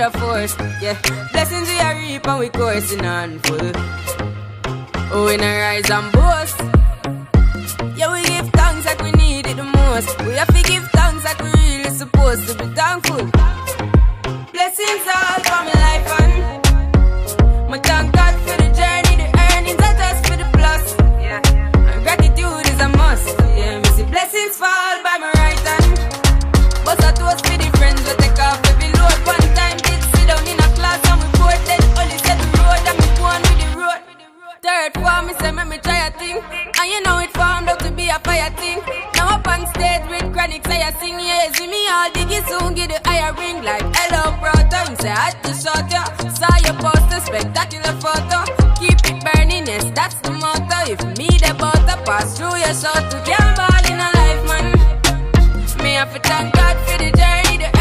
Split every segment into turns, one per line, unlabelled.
a force. Yeah. Blessings we are reap and we coursing on full. Oh, we not rise and boast. Yeah, we give thanks like we need it the most. We have to give thanks like we really supposed to be thankful. Blessings all for my life thing. And you know it formed out to be a fire thing. Now up on stage with chronic, say I sing, yeah. See me all diggy soon, get the higher ring. Like, hello, brother. You say, I just shot ya. Saw your poster, spectacular photo. Keep it burning, yes, that's the motto. If me the butter pass through your shot to ball in a life, man. Me have to thank God for the journey, the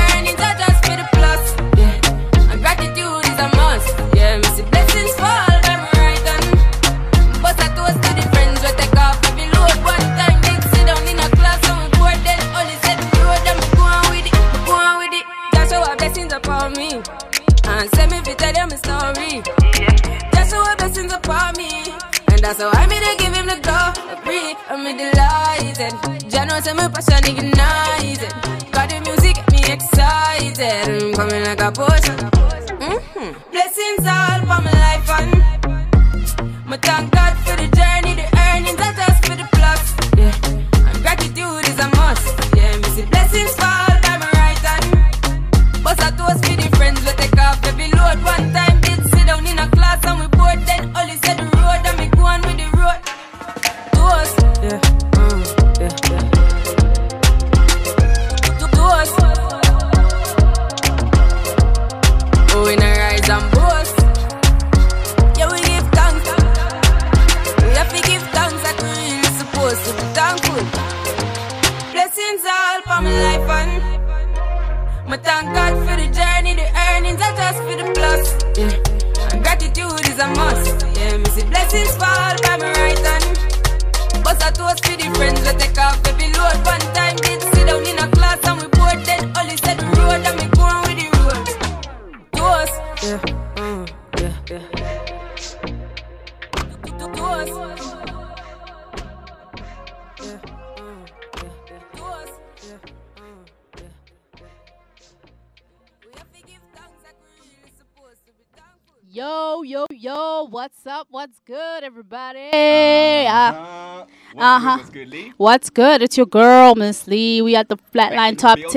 that's how I made to give him the glory. I'm delighted. Jano say my passion ignited. Got the music get me excited. I'm coming like a potion. Mm-hmm. Blessings all for my life and my thank God for the journey,
everybody? Uh, uh-huh.
What's good,
What's good? It's your girl, Miss Lee. We at the Flatline
the
Top
building,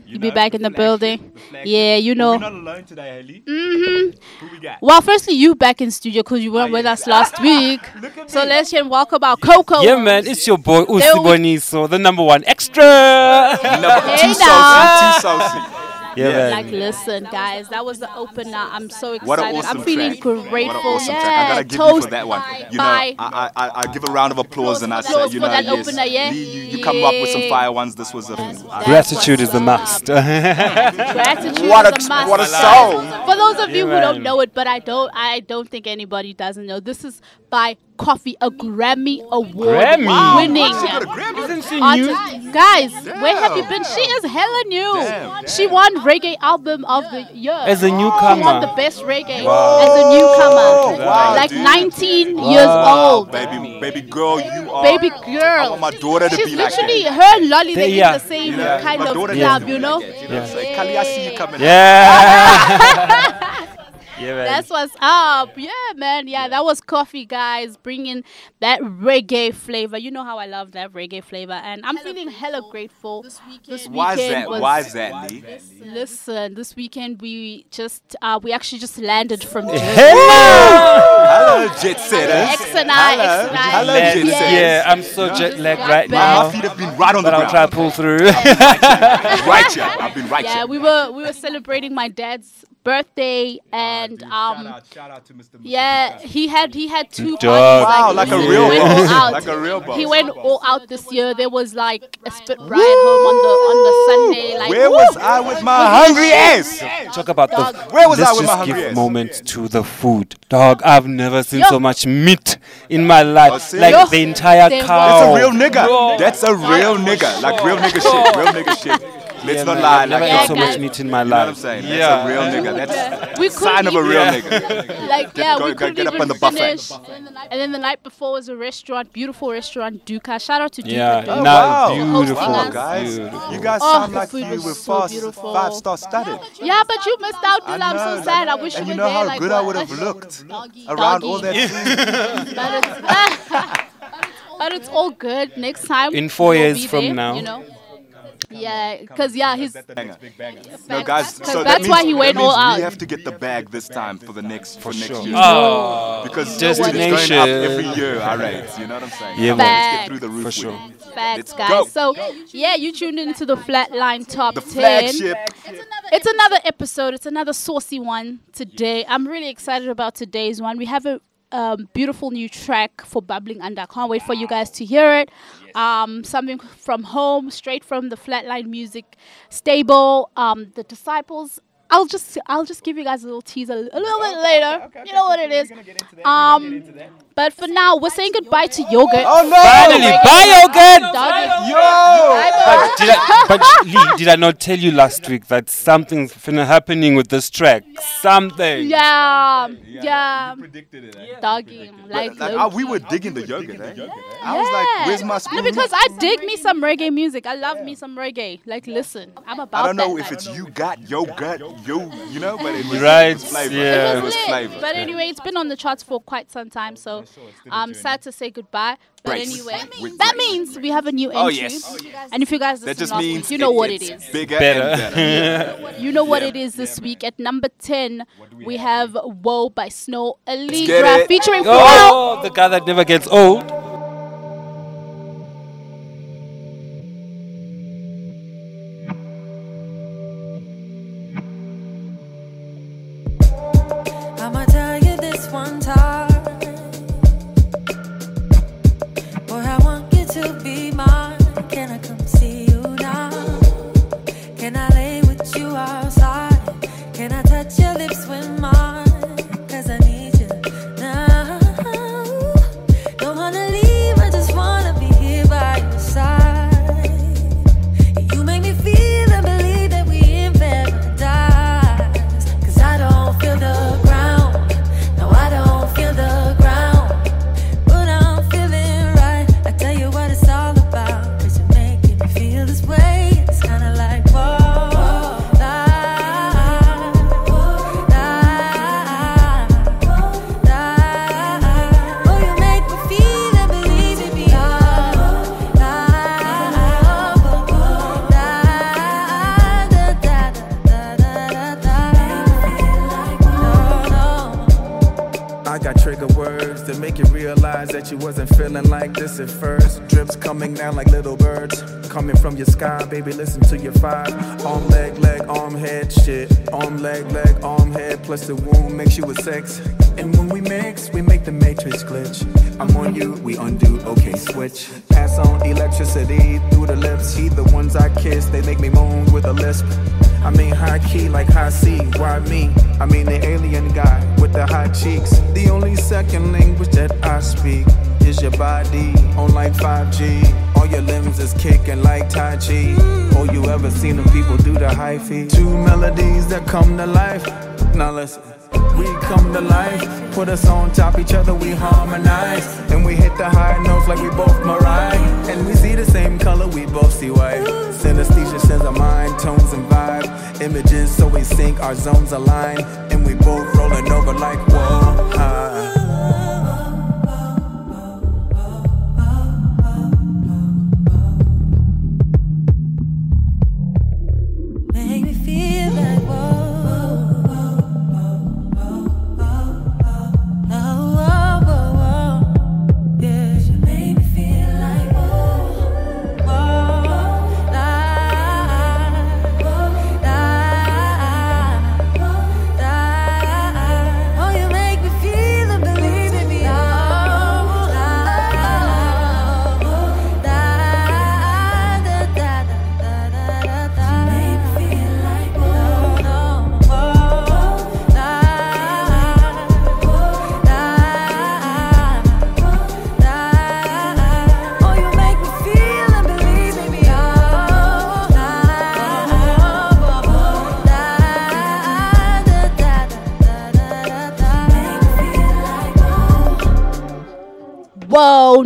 10.
you
You be
know,
back in the
flagship,
building.
the.
Yeah, you know.
We're not alone today, hey, Lee.
Mm-hmm.
Who we got?
Well, firstly, you back in studio because you weren't
Oh,
with
yes.
us last week. So
me.
let's just welcome our Coco.
Yeah, man, it's your boy Usi
There we-
Boniso, the number one extra.
Number
Hey
two
now.
saucy, two saucy.
Yeah, man.
Like, listen, guys, that was the opener. I'm so excited.
What an awesome
I'm feeling
track.
grateful.
What an awesome
yeah,
track. I gotta give you
toast
for that one. You know, I, I, I give a round of applause and I say, you know,
that
yes,
opener, yeah?
Lee, you, you come up with some fire ones. This was a. I-
Gratitude is the must.
Gratitude
What
is
a-
must.
what a
guys.
song.
For those of you
Yeah,
who don't know it, but I don't, I don't think anybody doesn't know. This is by Koffee, a Grammy award
Grammy?
winning
She got a Grammy.
Isn't she
artist.
new?
Guys, where have you been? She is hella new.
Damn,
She won Reggae Album of the Year.
As a newcomer.
She won
newcomer.
the best reggae as a newcomer.
Wow,
like
dude.
19 years old.
Baby, baby girl, you are.
Baby
I
girl.
want my daughter to
She's
be like
literally
that.
her and Lolly. They
Yeah.
in the same
Yeah,
kind
my
of
daughter
club, you know.
like that, you know
Yeah.
what I'm saying? Kali, I see you coming.
Yeah. yeah, man.
That's what's up. Yeah, man. Yeah, that was Koffee, guys, bringing that reggae flavor. You know how I love that reggae flavor, and I'm feeling hella grateful. This weekend,
Why is that?
was-
Why is that, Lee?
Listen, this weekend we just uh, we actually just landed from Jersey.
Hello, jet setters.
X and I,
Hello.
X and I.
Hello,
Man,
jet
Yes.
yeah, I'm so jet lagged right
bad.
My feet have been right on the
but I'll try to pull through.
right here. I've been right
Yeah, we were we were celebrating my dad's birthday, and um,
shout out to Mr.
yeah, he had he had two
Dog.
parties,
Wow, like a real
went
boss. Like a real boss.
He went all out this year. There was like a spit ride home on the on the Sunday. Like
Where was I with my hungry ass?
Talk about
Dog.
the.
Where was I
Let's
with my
just
hungry
give
ass?
moment to the food, dog. I've never seen
Yo.
so much meat in my life.
Oh,
like
Yo.
the entire
There
cow.
That's a real nigga.
Bro.
That's a real nigga. Like real nigga shit. Real nigga shit. Let's
Yeah,
not
man,
lie.
I've never
like,
Yeah,
ate so much meat in my
You know what I'm saying?
Yeah.
That's a real nigga. That's
We
a sign of a real
even-
nigga.
Like yeah,
go-
we
go
couldn't
get up
even
on the buffet.
finish. And then the night before was a restaurant, beautiful restaurant, Duca. Shout out to Duca.
Yeah,
Duca.
Oh,
no,
wow.
beautiful,
Wow, guys.
beautiful.
You guys
Oh,
sound
the
like
food
you
was
were
so
fast,
beautiful.
five star studded.
Yeah, but you missed out, dude.
I
I'm so
know,
sad. I
like-
wish
and
you
you
were
know
there.
how
like,
good I would have looked around all that food.
But it's, but it's all good. Next time,
In four
we'll
years
be
from
there,
now.
you know. Yeah, because yeah, he's
Banger. No, guys, so that
that's
means,
why he
that
went all out.
We have to get the bag this time for the next for, next
sure.
year.
Oh,
because food is going
destination.
up every year. All right, you know what I'm saying?
Yeah,
Come on,
man.
let's get through the roof
For sure.
it.
facts, guys.
go.
So yeah, you tuned into the Flatline Top
The
10.
flagship.
It's another episode. It's another saucy one today. I'm really excited about today's one. We have a um, beautiful new track for Bubbling Under. I can't wait for you guys to hear it. Um, something from home, straight from the Flatline Music stable. Um, the Disciples. I'll just I'll just give you guys a little teaser a little bit later. you know what it is. Um, but for now, we're saying goodbye to yogurt.
Oh no!
Finally, buy yogurt!
Yo!
But did, I, but Lee, did I not tell you last week that something's finna happening with this track? Something.
Yeah, yeah,
predicted it. Eh?
doggy. Like,
Like,
low
ah, we were digging the yogurt. Eh? I was like, "Where's my spoon?"
No, because I dig me some reggae music. I love me some reggae. Like, listen, I'm about
I don't know
that
if it's you got yogurt, you, you know, but it was,
Right,
it was flavor.
yeah.
It was
lit.
flavor.
But anyway, it's been on the charts for quite some time, so I'm sad to say goodbye. But
Brace.
anyway,
With
that means we have a new entry.
Oh,
entry.
yes.
And if you guys
that
listen
just
last
means
week, you know what it
gets
is.
Bigger
Better.
and better.
You know what
Yeah.
it is this week. At number 10, we have Whoa by Snoh
get
Aalegra
it.
featuring oh, Pharrell.
Oh, the guy that never gets old.
Words to make you realize that you wasn't feeling like this at first. Drips coming down like little birds, coming from your sky, baby. Listen to your five. Arm, leg, leg, arm, head, shit. Arm, leg, leg, arm, head, plus the womb makes you a sex. And when we mix, we make the matrix glitch. I'm on you, we undo, okay, switch. Pass on electricity through the lips. He the ones I kiss, they make me moan with a lisp. I mean high key like high C, why me? I mean the alien guy with the high cheeks. The only second language that I speak is your body on like 5G. All your limbs is kicking like Tai Chi. Oh, you ever seen them people do the high feet? Two melodies that come to life. Now listen. We come to life, put us on top each other, we harmonize. And we hit the high notes like we both Mariah. And we see the same color, we both see white. Synesthesia sends our mind, tones and vibe. Images, so we sync, our zones align. We both rolling over like whoa.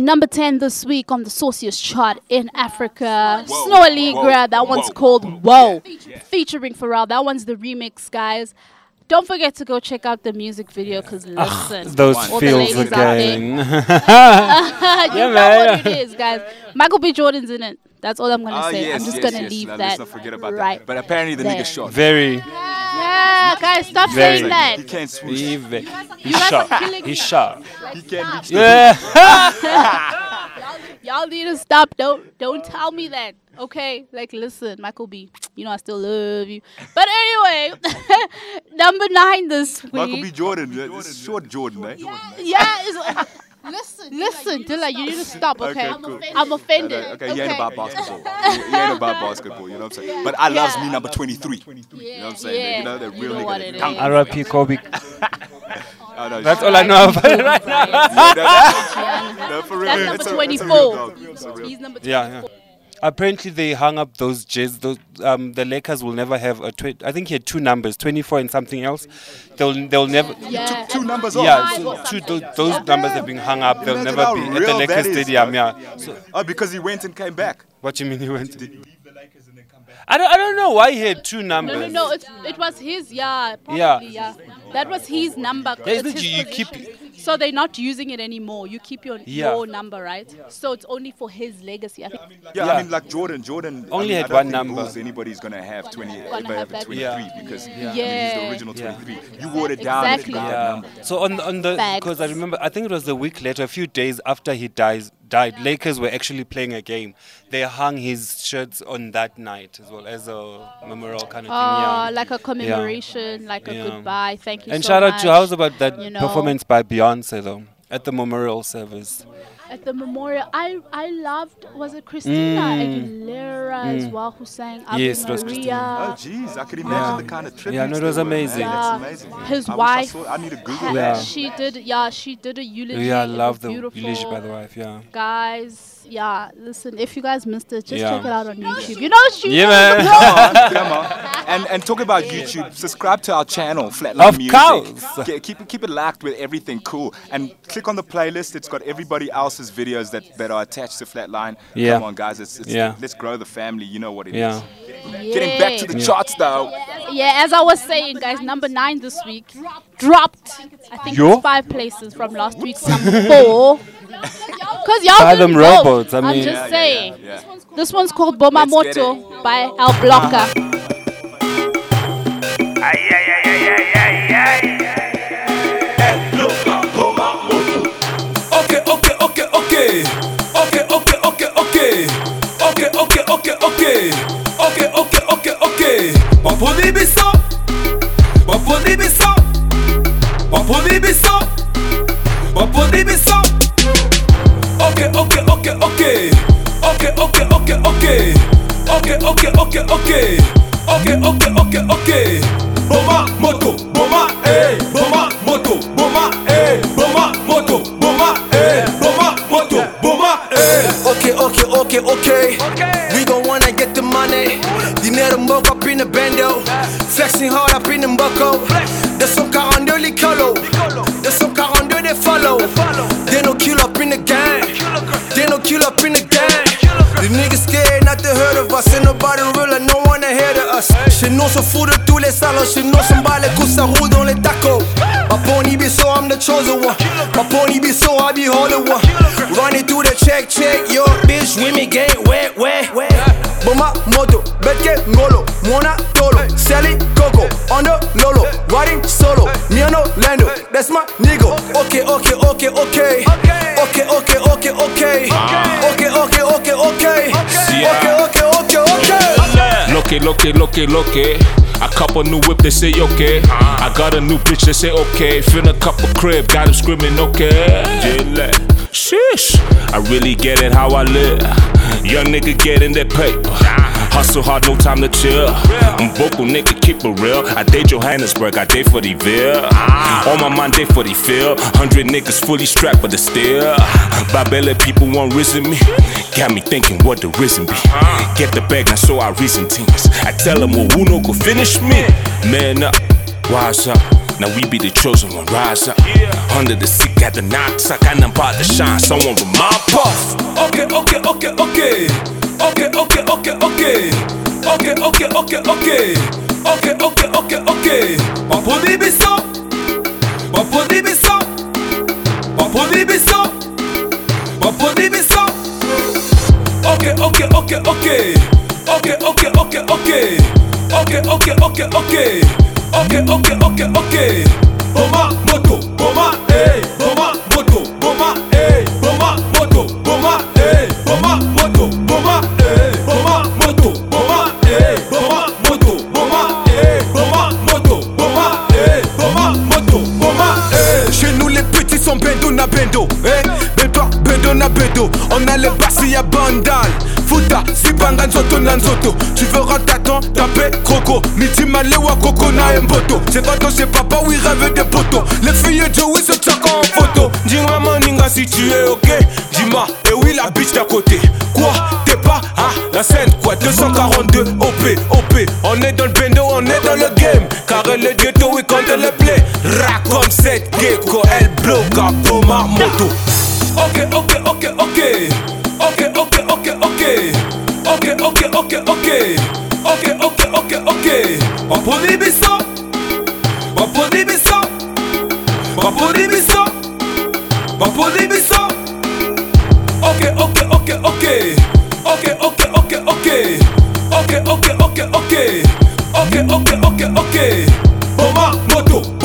Number ten this week on the sauciest chart in Africa, Snoh Aalegra. That one's called Whoa, featuring Pharrell. That one's the remix, guys. Don't forget to go check out the music video because listen,
Those
all the
feels
ladies out there,
again.
you
Yeah,
know
man.
what it is, guys. Michael B. Jordan's in it. That's all I'm gonna
Ah,
say.
yes,
I'm just
yes,
gonna
yes.
leave
Now,
that
Let's not forget about
right.
that. But apparently the
there.
nigga shot.
Very,
Yeah, guys, stop
Very.
saying that.
He can't swoosh.
he, ve- he
guys are
shot.
killing
He
me.
shot.
He can't reach the
Yeah.
Y'all need to stop. Don't don't tell me that. Okay? Like listen, Michael B. You know I still love you. But anyway, number nine this week.
Michael B. Jordan. it's Short Jordan, eh?
Yeah, it's, listen, listen, Dilla, you need to stop, okay?
Okay, cool.
I'm offended.
Okay, okay, he ain't about basketball. He, he ain't about basketball, you know what I'm saying? But I loves me number 23. You know what I'm saying?
Yeah,
You know, that
you
real
know what
that
it
dunk.
is.
R.I.P. Kobe.
Oh, no,
That's
shit.
all I know about it right now.
No, for real.
That's number
It's a- a real
24.
dog. It's a real-
He's number
Yeah, yeah. Apparently they hung up those jerseys. Those um, the Lakers will never have a. Tw- I think he had two numbers, twenty-four and something else. They'll they'll never.
Yeah,
Two
and-
numbers off.
Yeah, so two, those, those numbers have been hung up. They'll
Imagine
never be at the
that
Lakers
is,
Stadium. Yeah. So,
Oh, because he went and came back.
what do you mean he went? The Lakers and they come back. I don't, I don't know why he had two numbers.
No, no, no. It's, it was his. Yeah,
Yeah.
probably, yeah. That was his number.
Yeah, isn't
his
you- you keep-
position. So they're not using it anymore. You keep your
Yeah.
your number, right? So it's only for his legacy. I think.
Yeah,
Yeah.
I mean, like Jordan. Jordan
Only
I mean,
had
I don't
one
think
number.
Anybody's gonna have 20,
Gonna
ever
have
have a 23
Yeah.
because
Yeah.
I mean, he's the original
Yeah.
23. You watered it down.
Exactly.
It's got that
Yeah. So on on the because I remember I think it was the week later, a few days after he dies died, Lakers were actually playing a game. They hung his shirts on that night as well as a memorial kind of
Uh,
thing. Yeah.
like a commemoration, like a
Yeah.
goodbye. Thank you
and
so
shout out
much.
to how's about that
you know.
performance by Beyonce though at the memorial service.
At the memorial. I I loved was it Christina
Mm.
Aguilera as well who sang Ave
Yes, it was Christina.
Oh, jeez, I could imagine the kind of tributes.
Yeah, no, it was
they were, man.
amazing.
Yeah.
amazing.
His
I
wife
I, saw, I need to Google
Ha-
Yeah.
that.
She did, yeah, she did a eulogy.
Yeah, I
It was
love the
beautiful.
eulogy by the wife. Yeah.
Guys, yeah, listen, if you guys missed it, just
Yeah.
check it out on YouTube. You know, she
Yeah, man.
Come on, come on. And and talk about YouTube. Subscribe to our channel, Flatline
Of
Music.
course.
Ke- keep it keep it locked with everything cool. And click on the playlist. It's got everybody else's videos that, that are attached to Flatline.
Yeah.
Come on, guys. It's, it's
Yeah.
let's grow the family. You know what it is.
Yeah.
Getting back to the charts though.
Yeah, as I was saying, guys, number nine this week dropped. I think
Yo.
five places from last week's number four. Because y'all
Buy
didn't
them
vote.
robots, I
I'm
mean-
just
Yeah, yeah,
saying.
yeah, yeah.
This one's called Boma
Let's get
Moto by Al Blocker.
Okay, okay, okay, okay. Okay, okay, okay, okay. Okay, okay, okay, okay. Okay, okay, okay, okay. Papo di biso. Papo di biso. Papo di biso. Papo di biso. Okay, okay, okay, okay. Okay, okay, okay, okay. Okay, okay, okay, okay. Okay, okay. Boma moto, boma eh, boma moto, boma eh, boma moto, boma eh, boma moto, boma eh.
Okay, okay, okay, okay. We gon' wanna get the money. Dinero moke up in the bando. Flexing hard up in the bucko. There's some car on the colo. There's some car on the follow. They no kill up in the gang. Kill up in the gang. The niggas scared not to heard of us. Ain't nobody real and no one ahead of us. Chez nous, se fout de tous les salons. Chez nous, on bat les coups, ça roule dans les tacos. My pony be so I'm the chosen one. My pony be so I be holding one. Running through the check, check. Your bitch with me, get wet, wet, wet. Boma moto, betke ngolo, mona tolo, Sally coco, on the lolo, riding solo, me and Orlando, that's my nigga. Okay, okay, okay, okay, okay, okay, okay, okay. okay. Okay.
Loke, loke, loke. I cop a new whip, they say okay. I got a new bitch, they say okay. Fill a couple crib, got him screaming okay. Yeah, Sheesh, I really get it how I live. Young nigga getting that paper. Hustle hard, no time to chill. I'm vocal, nigga, keep it real. I date Johannesburg, I date for the Ville. On my mind, date for the field. Hundred niggas fully strapped, but the still. Babele people want risen me. Got me thinking what the risen be. Get the bag, now so I reason things. I tell them, well, who no go finish me? Man up, wise up.
Now we be the chosen one, rise up. Yeah. Under the sick got the knock, I I done bought the shine, someone with my puff.
Okay, okay, okay, okay. Okay, okay, okay, okay. Okay, okay, okay, okay. Okay, okay, okay, okay. On produit bisson. On produit bisson. On produit bisson. On produit bisson. Ok, ok, ok, ok. Ok, ok, ok, ok. Ok, ok, ok, ok. okay. Okay, okay, okay, okay. Boma moto, boma, eh. Boma moto, boma, eh. Boma moto, boma, eh. Boma moto, boma, eh. Boma moto, boma, eh. Boma moto, boma, eh. Boma moto, boma, eh. Boma moto, boma, eh.
Chez nous les petits sont bendo na bendo eh? On a les bassi à bandal Futa, zibanga nzoto na nzoto Tu veux rentrer ton tapé croco. Niti malewa coco na mboto C'est quand on sait papa oui rêve des potos Les filles de oui se tchak en photo. Dis-moi mon ninga si tu es ok. Dis-moi, et oui la bitch d'à côté. Quoi, t'es pas ah la scène quoi? 242 OP, OP On est dans le bendo, on est dans le game. Car le ghetto oui quand elle le play Rack comme cette gecko Elle bloque à Boma moto
ok, ok, ok, ok. Ok, ok, ok, ok. Ok, ok, ok, ok. Ok, ok, ok, ok. On produit Bisson. On produit Bisson. On produit Bisson. On produit Bisson. Ok, ok, ok, ok. Ok, ok, ok, ok. Ok, ok, ok, ok. Ok, ok, ok, ok. Oma, moto.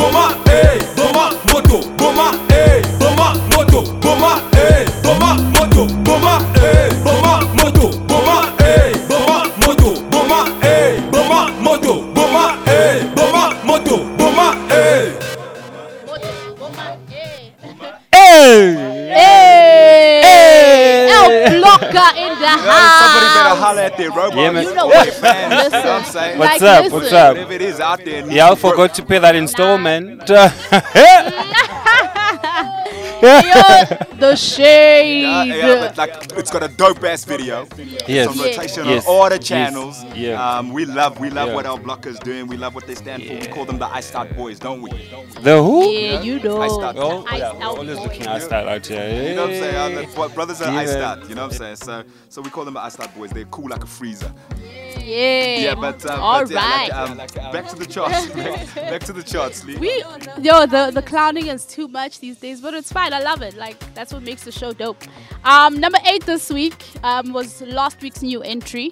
House.
holler at their robot.
Yeah, man.
You know what?
man, you know what I'm saying?
What's
Like,
up?
listen.
What's up?
Whatever it is out there. needs
Yeah, I forgot to pay that installment.
Yo, the shade.
Yeah, yeah, but like it's got a dope ass video.
Yes.
on rotation
Yes.
on all the
Yes.
channels.
Yeah.
Um, we love we love
Yeah.
what our blockers doing. We love what they stand for. We call them the Iced Out Boys, don't we?
the who?
Yeah, you know.
Iced out.
Oh,
Iced
yeah,
out
we're always looking at that out here.
You know what I'm saying? The brothers are
Yeah.
iced out. You know what I'm saying? So so we call them the Iced Out Boys. They're cool like a freezer.
Yeah.
Yeah, but, uh,
All
but yeah,
right.
like, um, back to the charts. back, back to the charts, Lee.
we, yo, the the clowning is too much these days, but it's fine. I love it. Like that's what makes the show dope. Um, number eight this week um, was last week's new entry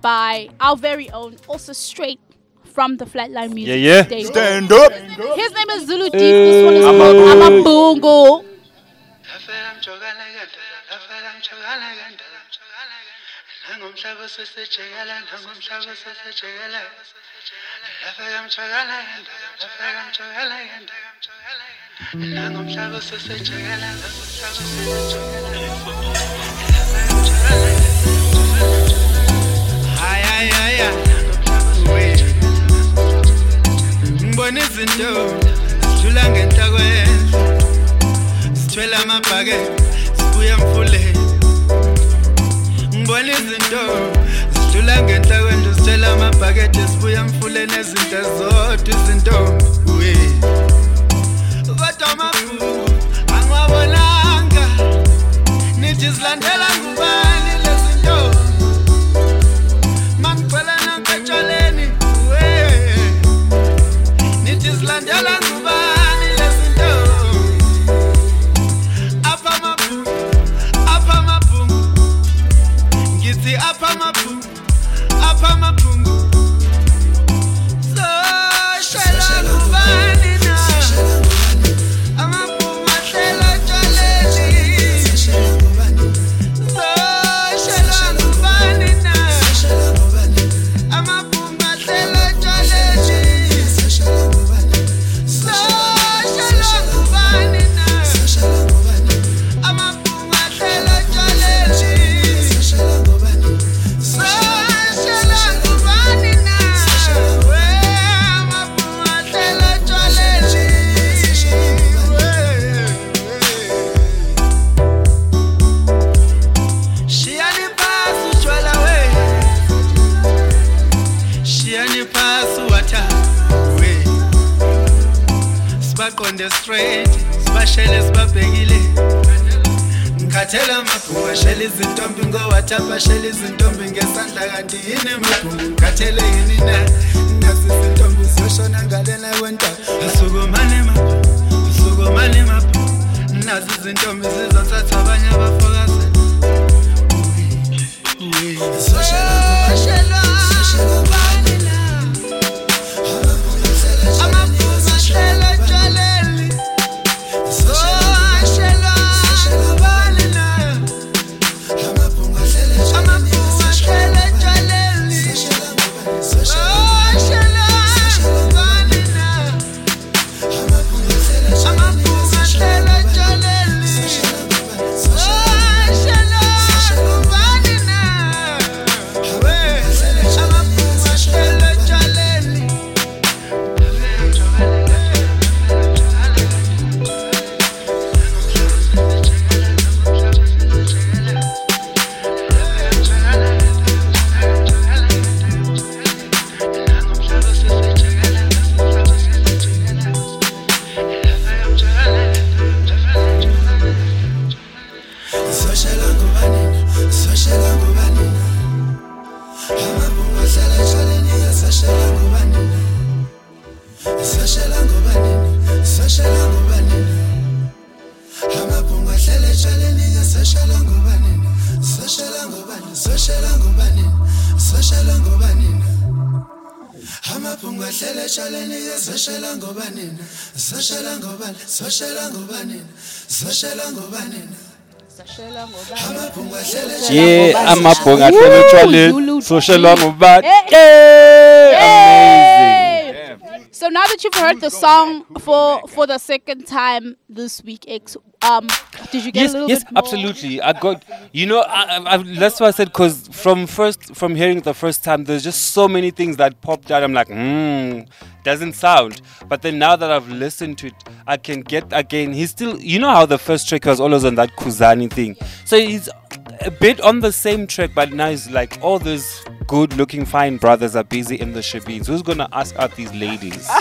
by our very own, also straight from the Flatline Music.
Yeah, yeah.
stage.
Stand up.
His name is Zulu Deep. This one is
ngomhlaba sesejekela
ngomhlaba sesejekela lapha
kamjekela
lapha
kamjekela ngomhlaba sesejekela ngomhlaba sesejekela hayi hayi hayi wait ngibona izinto zidlula ngenta sithwele amabhakede sibuya emfuleni ngibona izinto. Zithula ngenhla kwendlu zithela amabhakede sibuya mfuleni ezinhle zodwa izinto. We kodwa amabhuku
angiwabonanga nithi zilandela nguba ngabashela izintombi ngowathi abashela izintombi ngesandla kanti yini magungu ngathele yini na? Nasi izintombi zoshona ngalela kwenta. Asukumane mapha asukumane mapha nazi izintombi zizothatha abanye
abafokazela Social, social, social. Etshaleni.
Yeah, amabhonga ahlele etshwaleni social ngubani amazing
So now that you've heard the song for for the second time this week, X, um, did you get
yes,
a little
yes,
bit more?
absolutely. I got, you know, I, I, I, that's why I said because from first, from hearing it the first time, there's just so many things that popped out. I'm like, hmm, doesn't sound. But then now that I've listened to it, I can get again. He's still, you know, how the first track was always on that Kuzani thing. So he's a bit on the same track, but now it's like, all those good-looking, fine brothers are busy in the shebeens. Who's gonna ask out these ladies?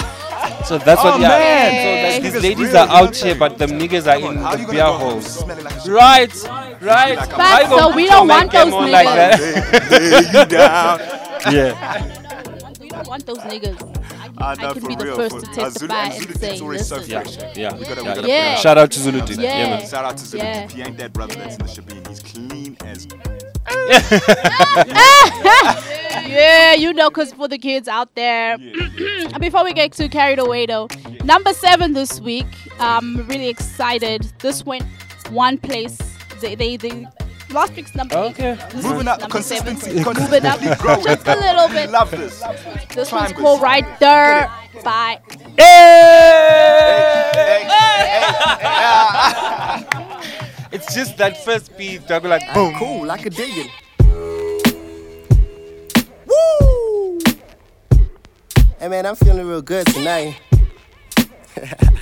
So that's
Oh,
what, yeah.
man.
So like, these ladies
real,
are
you know what
out here, but the niggas are in the beer
go
halls.
smelling
Right, right.
Like
But
go
so we don't want those
them like
niggas.
that?
You down.
yeah.
We don't want those niggas. I,
Ah,
I can be the
real.
first
for-
to
uh, Zulu-
testify
and
and
Zulu
say,
Deep's always so
listen.
Yeah, yeah.
We gotta,
yeah.
gotta
Yeah.
Shout out to Zulu Deep.
Yeah.
Yeah, man.
Shout out to Zulu
Yeah.
Deep. He ain't that brother that's in the Shebeen.
Yeah, you know, because for the kids out there. Before we get too carried away, though, number seven this week. I'm really excited. This went one place. They, they, they last week's number
Okay.
eight. This
Moving up, consistency,
Moving up just a little bit.
Love this.
This
Climb
one's called Right There by
It's just that first beat, double like boom.
Cool, I could dig it. Woo! Hey man, I'm feeling real good tonight.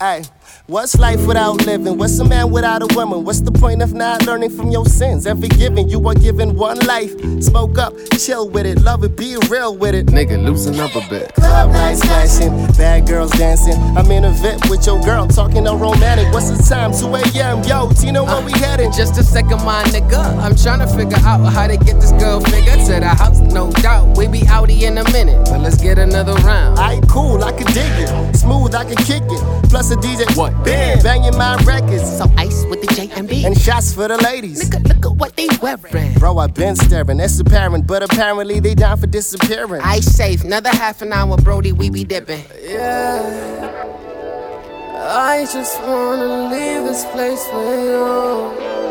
Hey, what's life without living? What's a man without a woman? What's the point of not learning from your sins? Every given, you are given one life. Smoke up, chill with it, love it, be real with it.
Nigga, loosen up a bit.
Club nights flashing, bad girls dancing. I'm in a VIP with your girl, talking all romantic. What's the time? 2 a.m. Yo, Tina, where we uh, heading?
Just a second, my nigga. I'm trying to figure out how to get this girl figure to the house, no doubt. We be outie in a minute, but let's get another round.
I cool, I can dig it. Smooth, I can kick it. Plus a DJ.
What?
Bam, banging my records.
So ice with the JMB.
And shots for the ladies.
Nigga, look at what they wearing.
Bro, I've been staring, that's apparent. But apparently they down for disappearing.
Ice safe, another half an hour, Brody, we be dipping. Yeah. I just wanna leave this place with you.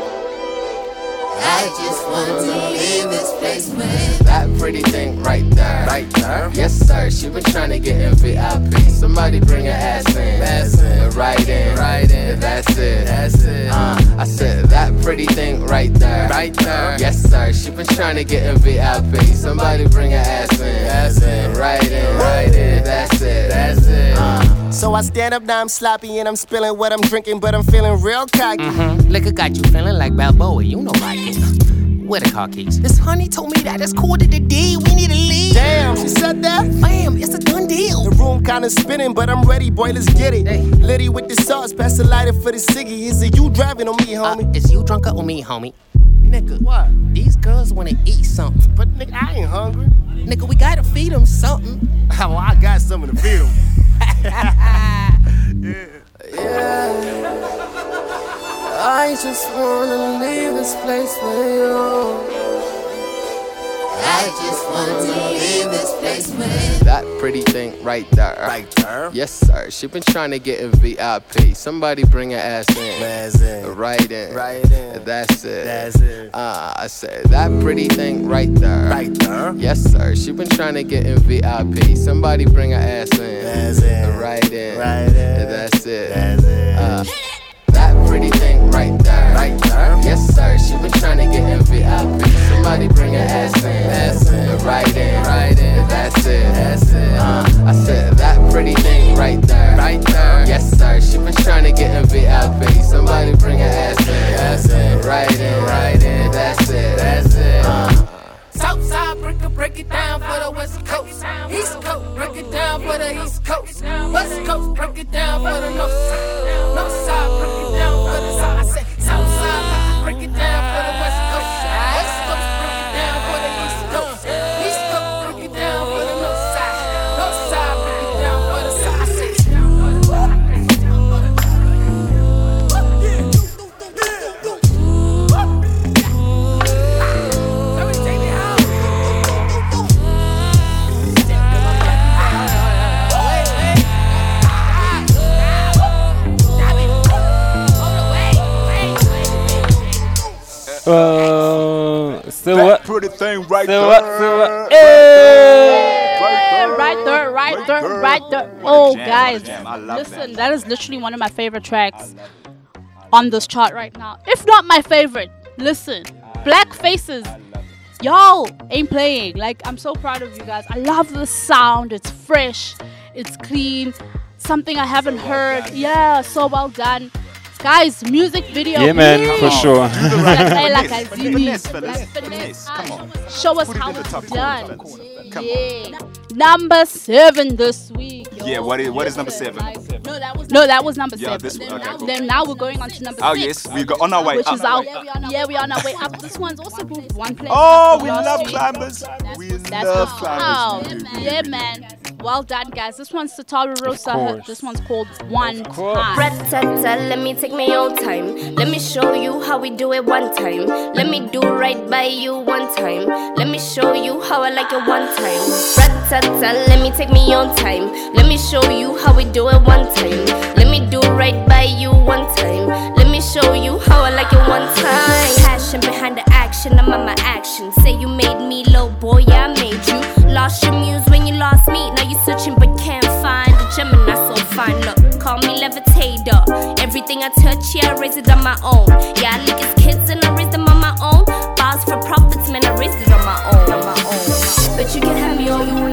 I just want to leave this place with that pretty thing right there. Right there. Yes, sir. She been trying to get in VIP. Somebody bring her ass in. Ass in. Right in. Right in. That's it. That's it. Uh, I said that pretty thing right there. Right there. Yes, sir. She been trying to get in VIP. Somebody bring her ass in. Ass in. Right in. Right in. That's it. That's it. Uh,
So I stand up, now I'm sloppy and I'm spilling what I'm drinking, but I'm feeling real cocky.
Mm-hmm. Liquor got you feeling like Balboa, you know I get. Where the car keys? This honey told me that it's quarter to the D, we need to leave.
Damn, she said that?
Bam, it's a done deal.
The room kinda spinning, but I'm ready, boy, let's get it. Hey. Liddy with the sauce, pass the lighter for the ciggy. Is it you driving on me, homie?
Uh, is you drunk on me, homie? Nigga, what? These girls wanna eat something.
But nigga, I ain't hungry.
Nigga, we gotta feed them something.
well, I got something to feed them.
yeah. I just wanna leave this place with you.
I just wanna leave this place with
That pretty thing right there.
Right there?
Yes, sir. She been trying to get in VIP. Somebody bring her ass in.
Ass in.
Right in.
Right in.
That's it.
That's it.
Uh, I said that pretty thing right there.
Right there?
Yes, sir. She been trying to get in VIP. Somebody bring her ass in.
Ass in.
Right in.
Right in.
That's it.
That's it.
Uh, that pretty thing right there.
Right there?
Yes, sir. She been trying to get in VIP. Somebody bring her ass in.
Ass in.
Right in.
Right in.
That's it.
That's it.
Uh, I said that pretty thing right there.
Right there?
Yes, sir. She been trying to get in VIP. Somebody bring her ass in.
Ass in.
Right in.
Right in.
That's it.
That's it.
Uh,
Southside, break it, break it down for the West Coast. East Coast, break it down for the East Coast. West Coast, break it down for the North Side. North Side, break it down
Uh, so
that
what?
pretty thing right
So
there.
what? So what?
Yeah,
Right
right there, right there,
there.
right there. Oh,
jam,
guys,
jam. I love
listen,
that.
that is literally one of my favorite tracks on this chart right now. If not my favorite, listen, Black Faces. Y'all ain't playing. Like, I'm so proud of you guys. I love the sound. It's fresh, it's clean, something I haven't heard. Yeah, so well done. Guys, music video.
Yeah, man, for sure.
Like
Finesse, finesse, fellas.
Like finesse.
Finesse, come uh, on.
Show us
Put
how it's
top corner,
done.
Come
yeah. Number seven this week. yo.
Yeah, what is- what is number seven?
No, that was no, that was number
Yeah,
seven.
this-
then,
okay,
now,
cool.
then now we're going on to number
Oh
six.
yes, we got on our way
Which
up.
is our yeah, we are on our way up. This one's also moved one place.
Oh, we love climbers. We
That's
love climbers.
Oh, yeah, man. Well done, guys. This one's Sataru Rosa. This one's called One. Time.
Rat-tat-tat, let me take my own time. Let me show you how we do it one time. Let me do right by you one time. Let me show you how I like it one time. Rat-tat-tat, let me take me own time. Let me show you how we do it one time. Let me do right by you one time. Let me show you how I like it one time. Passion behind the action, I'm on my action. Say you made me low, boy, yeah, I made you. Lost your muse when you lost me. Now you're searching but can't find a Gemini so fine. Look, call me levitator. Everything I touch, yeah, I raise it on my own. Yeah, I lick his kids and I raise them on my own. Bars for profits, man, I raised it on my own. On my own. But you can have me all you like.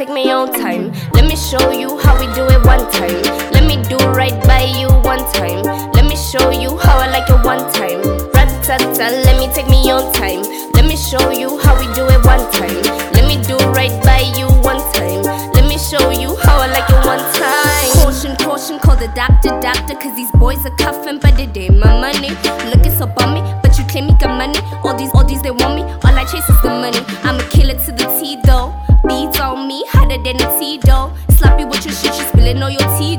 Take my own time. Let me show you how we do it one time. Let me do right by you one time. Let me show you how I like it one time. Rat-tat-tat, let me take me own time. Let me show you how we do it one time. Let me do right by you one time. Let me show you how I like it one time. Caution, caution, call the doctor, doctor, cause these boys are cuffing, but it ain't my money.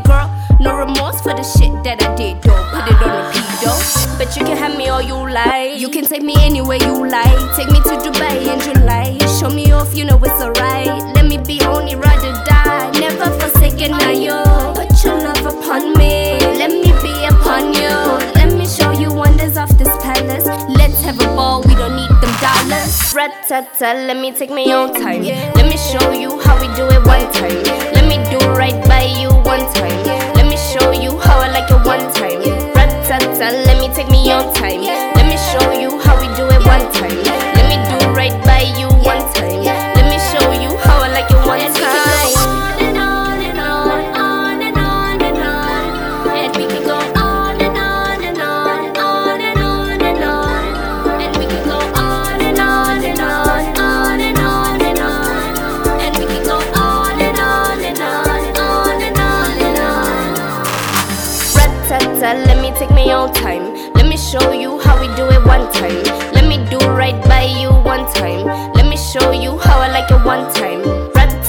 Girl. No remorse for the shit that I did though. Put it on repeat though. But you can have me all you like. You can take me anywhere you like. Take me to Dubai in July. Show me off, you know it's alright. Let me be only ride or die. Never forsaken, I you. Put your love upon me. Let me be upon you. Let me show you wonders of this palace. Let's have a ball, we don't need them dollars. Rat-tat-tat, let me take my own time. Let me show you how we do it one time. Let me do right by you one time. Let me show you how I like it one time. Rat-tat-tat, let me take me own time.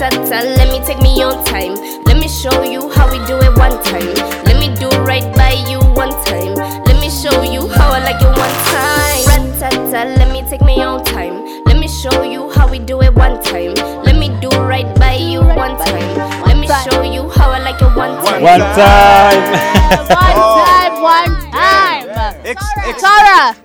Rat-ta-ta, let me take me on time. Let me show you how we do it one time. Let me do right by you one time. Let me show you how I like it one time. Rat-ta-ta, let me take me on time. Let me show you how we do it one time. Let me do right by you one time. Let me show you how I like it one time.
One time.
one time, one time. Tara.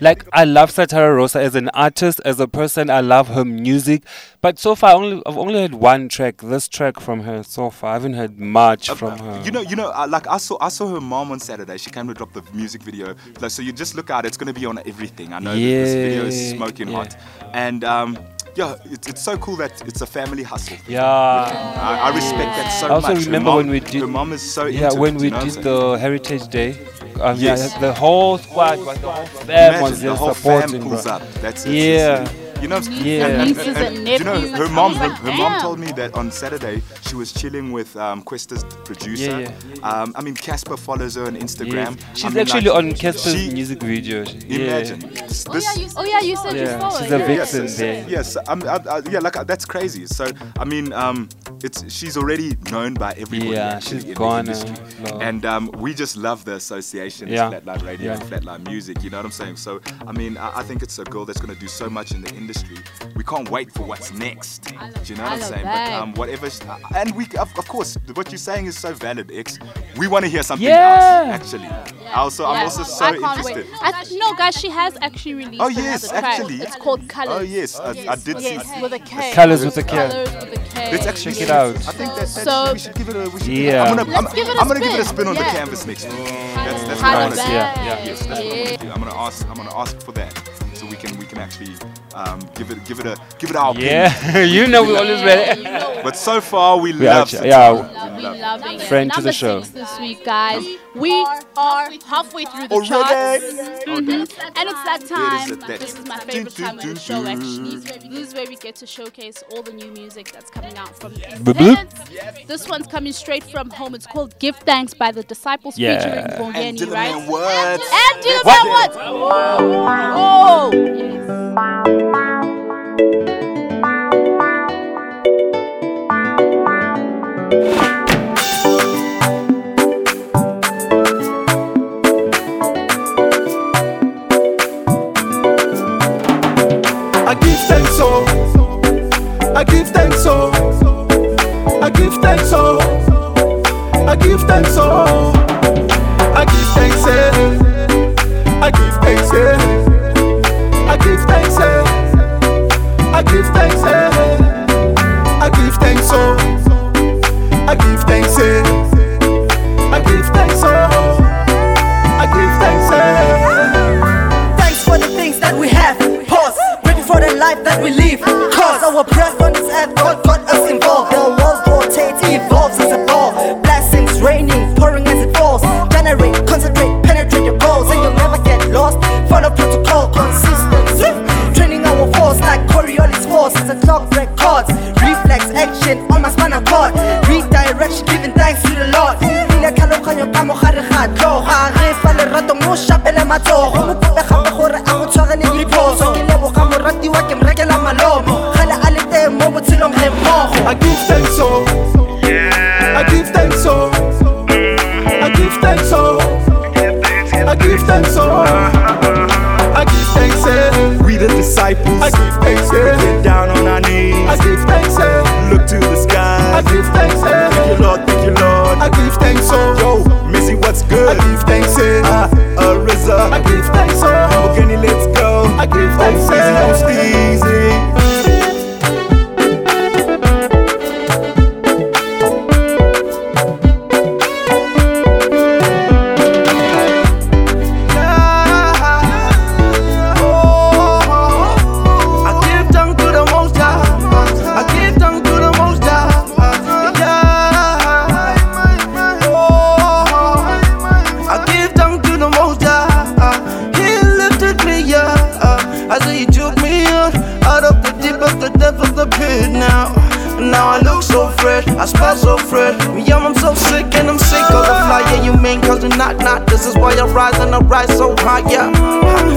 Like I love Satara Rosa as an artist, as a person. I love her music, but so far only I've only heard one track. This track from her so far. I haven't heard much from her.
You know, you know, uh, like I saw, I saw her mom on Saturday. She came to drop the music video. Like, so you just look out; it's going to be on everything. I know that this video is smoking
yeah.
hot, and um, yeah, it's, it's so cool that it's a family hustle.
Yeah.
I, I respect that so much.
I also
much.
Remember
mom-
when we did.
mom is so
yeah when we did the Heritage Day.
Yes.
yeah, the whole squad, the whole fam there
the whole fam
supporting.
pulls
bro.
up. That's it.
yeah.
That's it. You know,
Yeah.
Nieces and
you know, her mom, her, her mom told me that on Saturday she was chilling with um, Kwesta's producer.
Yeah,
Um, I mean, Cassper follows her on Instagram.
Yes. She's
I mean,
actually
like,
on Cassper's
she-
music video. She- yeah.
Imagine. This,
Oh yeah, you, oh, yeah, you said you
Yeah,
saw
she's
it.
a
yeah.
vixen
yes,
there.
Yes, um, I, I, yeah, like uh, that's crazy. So I mean, um, it's she's already known by everybody.
Yeah, she's
in the
gone,
industry. and um, we just love the association,
Yeah.
Flatline Radio and
Yeah.
Flatline Music. You know what I'm saying? So I mean, I, I think it's a girl that's gonna do so much in the industry. We can't wait for what's next. Do you know what
I
I'm saying?
that.
But um, whatever, uh, and we of, of course, what you're saying is so valid, X. We want to hear something
Yeah.
else. Actually, also, I'm also so
I
interested.
wait. I, no, guys, she has actually released.
Oh, yes,
another track.
actually.
It's called Colors.
Oh yes, I, I did see.
Yes, with a K.
Colours with a K.
Colors with a K.
Let's actually
Check it out.
I think that, that
So-
we should give it a. We should
Yeah.
I'm gonna, I'm,
give it a
I'm gonna give it a
spin.
spin on the
Yeah.
canvas next week. That's, that's what I want to see.
bad.
Yes, that's what I
Yeah.
want to do. I'm gonna ask. I'm gonna ask for that, so we can we can actually um, give it give it a give it our opinion.
Yeah, you know we always ready.
But so far we,
We
love.
actually- yeah,
Satara.
We
we love.
loving it.
Friend to the show.
this week, guys. We are halfway through the
Already?
charts.
Damn.
And it's that time.
at that-
This is my favorite time of the show, actually. This is where we get to showcase all the new music that's coming out from the
Boop, boop.
This one's coming straight from home. It's called Give Thanks by the Disciples
Yeah.
featuring
And
Bongeni,
Dylan
right?
Man what?
And Dylan
What?
Man what? Oh! Yes.
I give thanks, oh. I give thanks, oh. I give thanks, eh. I give thanks, thanks, oh. I give thanks, eh. I give thanks, oh. I give thanks, eh.
Thanks for the things that we have. Pause. Ready for the life that we live.
You
not, not. This is why I rise and I rise so high, yeah.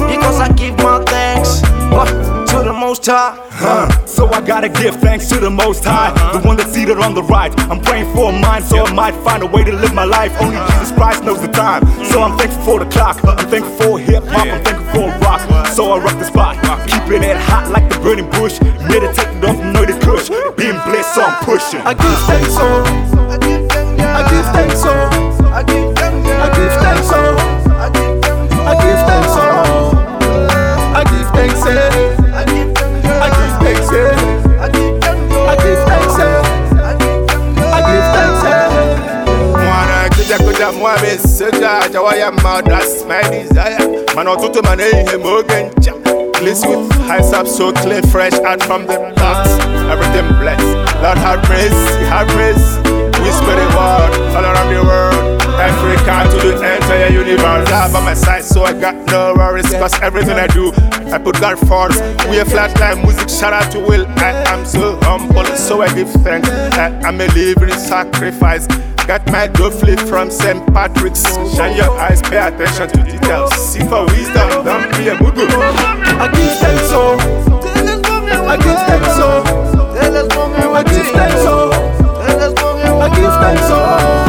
Because I give my thanks uh, to the
Most High.
Huh. So I gotta give thanks to the Most High, the one that's seated on the right. I'm praying for a mind so I might find a way to live my life. Only Jesus Christ knows the time. So I'm thankful for the clock. I'm thankful for hip hop. I'm thankful for rock. So I rock the spot, keeping it hot like the burning bush. Meditating off know the kush. Being blessed, so I'm pushing.
I give thanks, so I give thanks, oh. I give I give thanks, oh. I give thanks, oh. I give thanks, eh. I give thanks. I
ma that's my desire. Man otutu man eh mogencha Bliss with high up so clear fresh out from the box Everything blessed. Lord have mercy, have mercy. Spread the word all around the world Africa to the entire universe God by my side so I got no worries Cause everything I do I put God first We a flat line music shout out to Will I am so humble so I give thanks I am a living sacrifice Got my dough from St. Patrick's. Shine your eyes, pay attention to details. See for wisdom, don't be a mugu.
I give thanks, so. I give thanks, oh. I give thanks, oh. I give thanks, oh.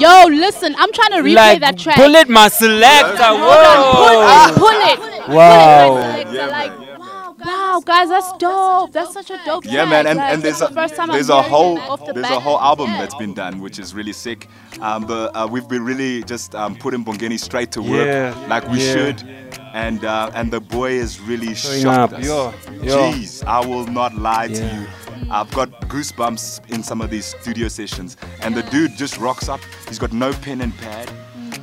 Yo, listen, I'm trying to replay
Like,
that track.
pull it, my selector.
Hold on, pull
Whoa.
it, pull it.
Wow.
Pull it, like, wow, wow, guys, that's dope. That's such a dope
Yeah,
track,
man, and,
guys.
and there's a
the first time
there's a whole
the
there's
bat.
a whole album that's been done, which is really sick. Um, but uh, we've been really just um, putting Bongeni straight to work,
Yeah,
like we
yeah.
should. And uh, and the boy is really
Showing
shocked
up,
us.
yo, yo.
Jeez, I will not lie to you. I've got goosebumps in some of these studio sessions, and the dude just rocks up. He's got no pen and pad.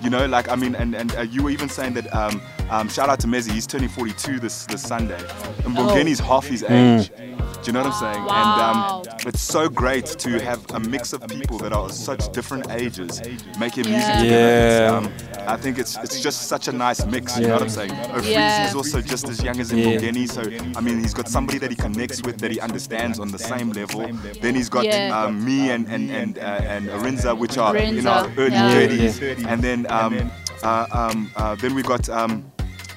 You know, like I mean, and and uh, you were even saying that. Um, um, shout out to Mezzi. He's turning 42 this this Sunday, and Bongeni's half his
Mm.
age. Do you know what I'm saying? And um, it's so great to have a mix of people that are such different ages making music
Yeah.
together. It's,
Yeah.
I think it's it's just such a nice mix. You
Yeah.
know what I'm saying? Ofreezy
Yeah.
is also just as young as
Yeah.
Mbongeni, so I mean he's got somebody that he connects with that he understands on the same level. Then he's got
Yeah.
um, me and and and uh, and Arinza, which are in
Arinza,
our early
yeah.
30s, and then um, uh, um, uh, then we got. Um,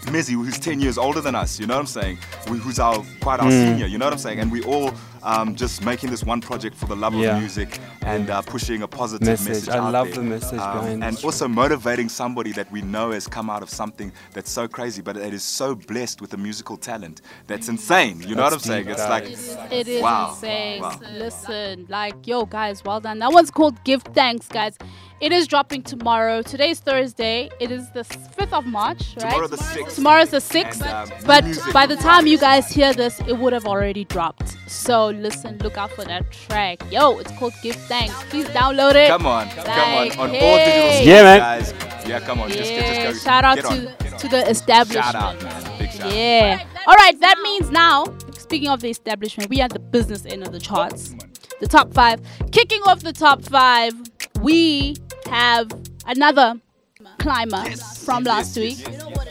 Mezzi, who's 10 years older than us, you know what I'm saying? We, who's our quite our
Mm.
senior, you know what I'm saying? And we all um, just making this one project for the love
Yeah.
of music and uh, pushing a positive
Message.
message.
I
out
love
there.
the message behind
And
it.
also motivating somebody that we know has come out of something that's so crazy, but that is so blessed with a musical talent that's insane. You know what I'm
That's
saying?
deep,
It's like,
It is
wow.
insane.
Wow.
Listen, like, yo, guys, well done. That one's called Give Thanks, guys. It is dropping tomorrow. Today's Thursday. It is the 5th of March, right?
Tomorrow the 6th.
Tomorrow's the 6th.
And, um,
but
music.
by the time you guys hear this, it would have already dropped. So listen, look out for that track. Yo, it's called Give Thanks. Please download it.
Come on, come
Like,
on, on all digital
hey.
Yeah, man.
guys. Yeah, come on, just, just,
Yeah,
just go.
shout out
get
to,
on.
to the establishment.
Shout out, man. Big shout out.
Yeah. All right, that means now, speaking of the establishment, we are at the business end of the charts. The top five. Kicking off the top five, we have another climber from last week.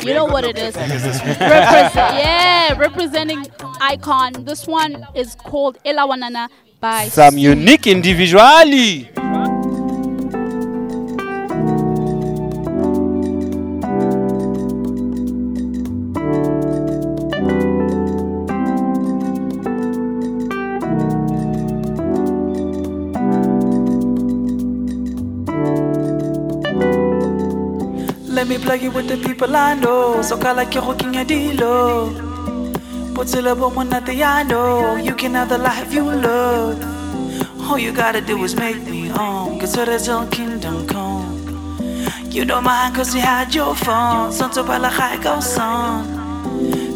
You know what it is. Represent- yeah, representing icon. This one is called Elawanana by
Some unique individuality.
Plug you with the people I know. So call like you're hooking a dealo. Put a little monate I know. You can have the life you love. All you gotta do is make me own. Cause there's your kingdom come. You don't mind cause you had your phone. Son to pala go son.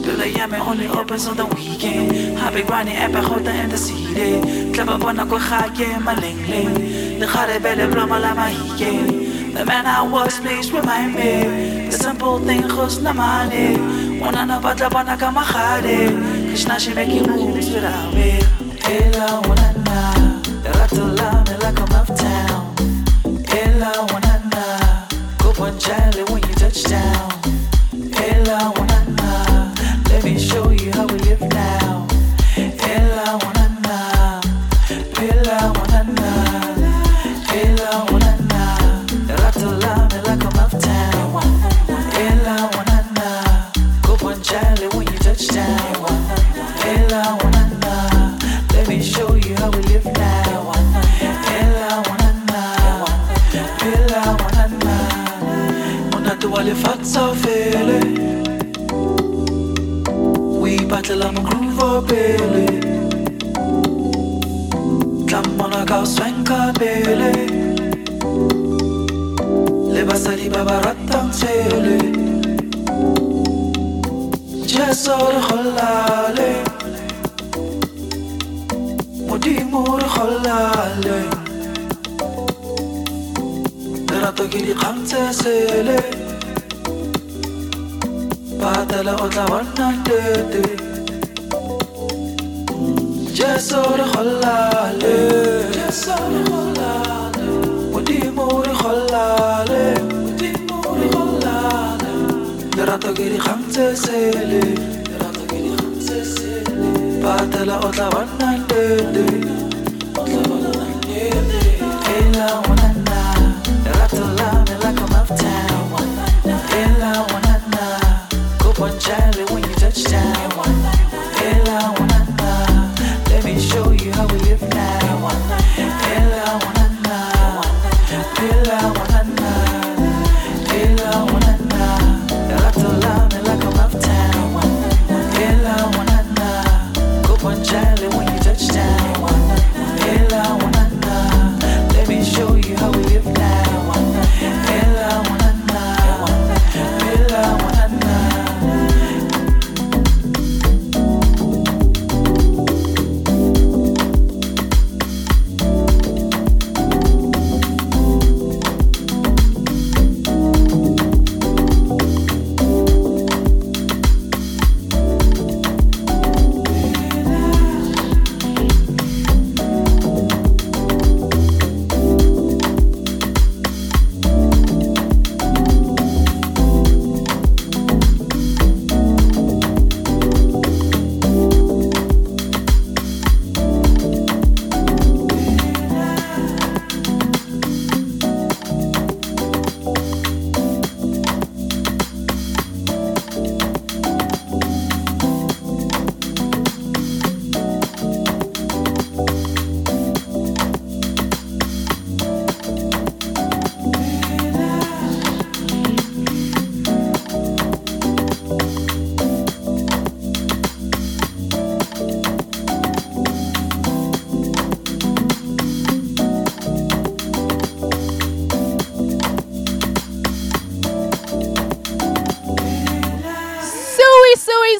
Dula yame only opens on the weekend. I be grinding epic hota in the city. Klappa bona ko khage malengle. Le khare bele ploma la mahike. The man I was, please remind me. The simple thing khos na money. Wanna know batla bona ka mahare. Krishna she making moves without me. Na. Jeso re kgolale jeso re kgolale modimo re kgolale modimo re kgolale lerato ke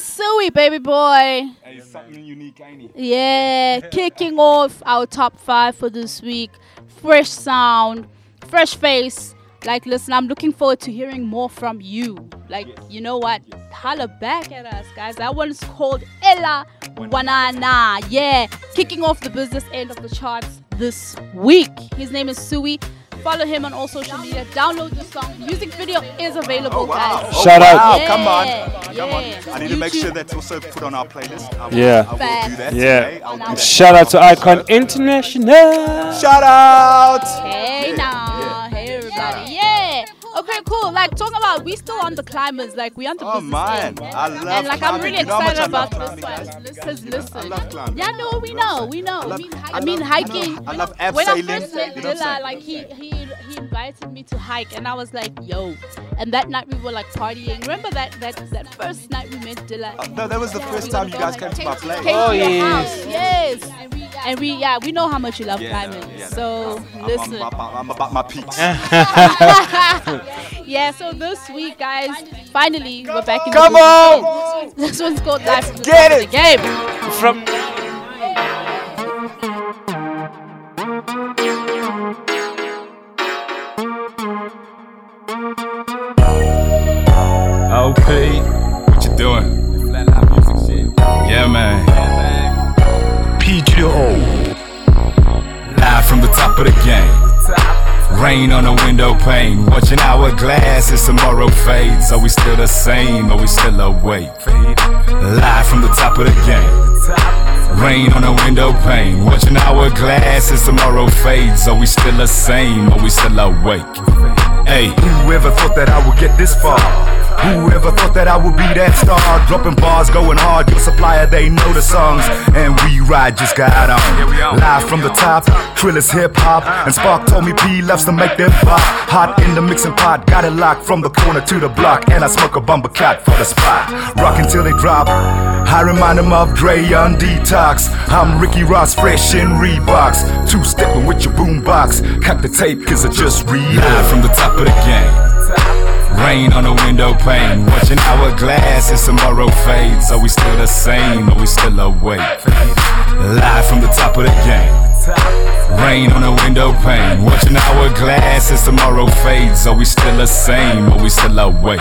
Suey, suey, baby boy.
Hey, something unique, ain't it?
Yeah, kicking off our top five for this week. Fresh sound, fresh face. Like, listen, I'm looking forward to hearing more from you. Like, you know what? Holla back at us, guys. That one's called Ella Wanana. Yeah, kicking off the business end of the charts this week. His name is Sui. Follow him on all social media. Download the song. Music video is available,
Oh, wow.
guys.
Oh,
Shout out.
wow.
Yeah, oh,
Come on.
yeah.
Come on. I need to make sure that's also put on our playlist. I will,
Yeah.
I will do that
Yeah.
today. I'll do that.
Shout out to Icon International.
Shout out.
Hey now, hey everybody, yeah. Okay, cool. Like talking about, we still on the climbers. Like we on the
Oh
business
man,
end.
I love
and like I'm
climbing.
really
You know
excited about this
guys.
one. Listen, listen.
I love climbing.
Yeah, no, we know, we know. I, mean, I, mean,
love-
hiking.
I love
when I
abseiling,
first met
you know what I'm
Dilla, like he he he invited me to hike, and I was like, yo. And that night we were like partying. Remember that that that first night we met Dilla?
Oh, no, that was the first time you guys came to my place.
Oh,
to
yes.
house, yes. And we yeah we know how much you love
Yeah,
climbing.
yeah.
So
I'm,
listen.
I'm, about, I'm about my peaks.
yeah, so this week, guys, finally we're back in
Come
the
on!
business. This one's called Life from the
get it!
the Game.
From
OP, what you doing? Yeah, man. Live from the top of the game. Rain on the window pane. Watching our glass as tomorrow fades. Are we still the same? Are we still awake? Live from the top of the game. Rain on the window pane. Watching our glass as tomorrow fades. Are we still the same? Are we still awake? Hey, whoever thought that I would get this far? Whoever thought that I would be that star. Dropping bars, going hard. Your supplier, they know the songs. And we ride, just got on. Live from the top, Trillis hip hop. And Spark told me P loves to make them pop. Hot in the mixing pot, got it locked from the corner to the block. And I smoke a bumper cat for the spot. Rock until they drop. I remind them of Dre on detox. I'm Ricky Ross, fresh in Reeboks. Two stepping with your boombox. Cut the tape, cause I just read. Live from the top of the game. Rain on the window pane, watching hourglass as tomorrow fades. Are we still the same? Are we still awake? Live from the top of the game. Rain on the window pane, watching hourglass as tomorrow fades. Are we still the same? Are we still awake?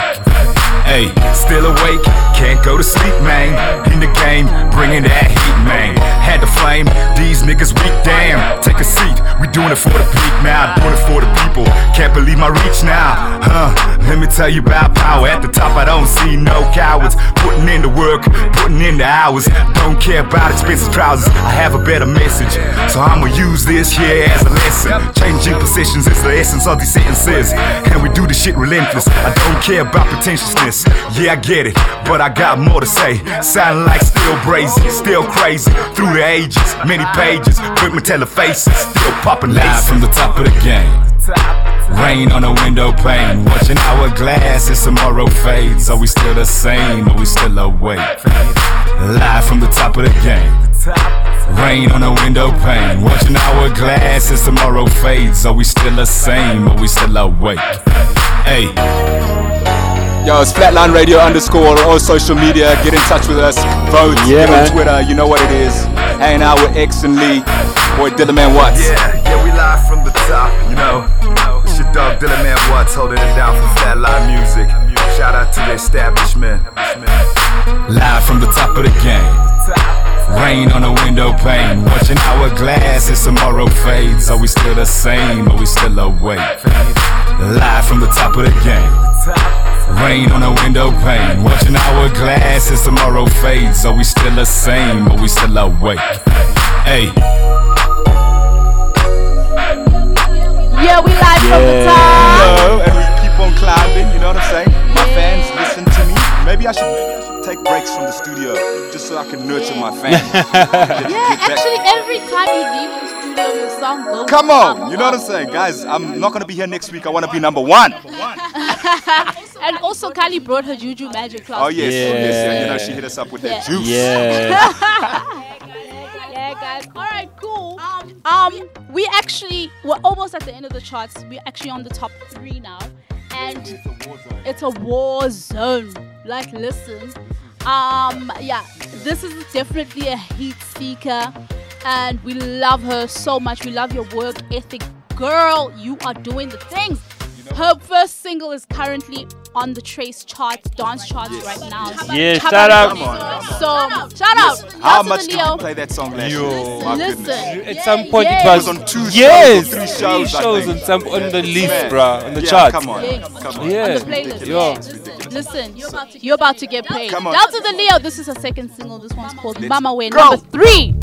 Hey, still awake, can't go to sleep, man. In the game, bringing that heat, man. Had the flame, these niggas weak, damn. Take a seat, we doing it for the peak now, doing it for the people. Can't believe my reach now, huh? Let me tell you about power. At the top, I don't see no cowards. Putting in the work, putting in the hours. Don't care about expensive trousers. I have a better message, so I'ma use this here as a lesson. Changing positions is the essence of these sentences, and we do the shit relentless. I don't care about pretentiousness. Yeah, I get it, but I got more to say. Sound like still brazen, still crazy. Through the ages, many pages, quick metallic faces, still popping live from the top of the game. Rain on the window pane, watching hourglass as tomorrow fades. Are we still the same? Are we still awake? Live from the top of the game. Rain on the window pane, watching hourglass as tomorrow fades. Are we still the same? Are we still awake? Hey.
Yo, it's Flatline Radio underscore all social media. Get in touch with us. Vote.
Yeah,
Get
man.
on Twitter. You know what it is. Hanging out with X and Lee. Boy, Dylan Man Watts.
Yeah, yeah, we live from the top, you know. It's your dog Dylan Man Watts holding it down for Flatline Music. Shout out to the establishment. Live from the top of the game. Rain on the window pane, watching hourglass as tomorrow fades. Are we still the same? Are we still awake? Live from the top of the game. Rain on the window pane, watching hourglass as tomorrow fades. Are we still the same? Are we still awake? Hey.
Yeah, we live from the top.
Hello, and we keep on climbing. You know what I'm saying? My fans listen to me. Maybe I should take breaks from the studio just so I can nurture my fans.
Yeah, actually, every time you leave the studio, your song goes.
Come on, you know what I'm saying, guys? I'm not gonna be here next week. I want to be number one.
and also, Kylie brought her Juju Magic class.
Oh yes, oh, yes, yeah. You know she hit us up with that juice.
yeah, guys. All right, cool. Um, um, we actually we're almost at the end of the charts. We're actually on the top three now, and it's a war zone. Like, listen. Um, yeah, this is definitely a heat seeker, and we love her so much. We love your work ethic, girl. You are doing the things. Her first single is currently on the Trace charts, dance charts right now.
Yeah,
Come
shout
on.
out. Come on.
So, shout out.
How
Shout to
much did
Leo.
you play that song last
Yo.
year? My
Listen.
At some point
Yeah.
it was,
It was on two shows
yes,
or three
three
shows, I
shows on some on the list,
Man.
bruh, on the
Yeah,
charts.
come on.
Yes.
Come on.
Yeah.
On the playlist.
Yo.
Listen, you're about to get paid.
Come on.
Down to the Leo. This is her second single. This one's called
Let's
Mama Way. Number three.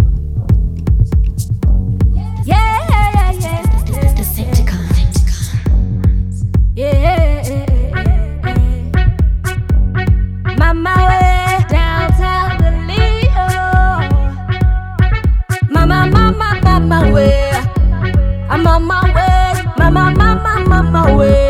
I'm on my way. Mama, mama, mama way.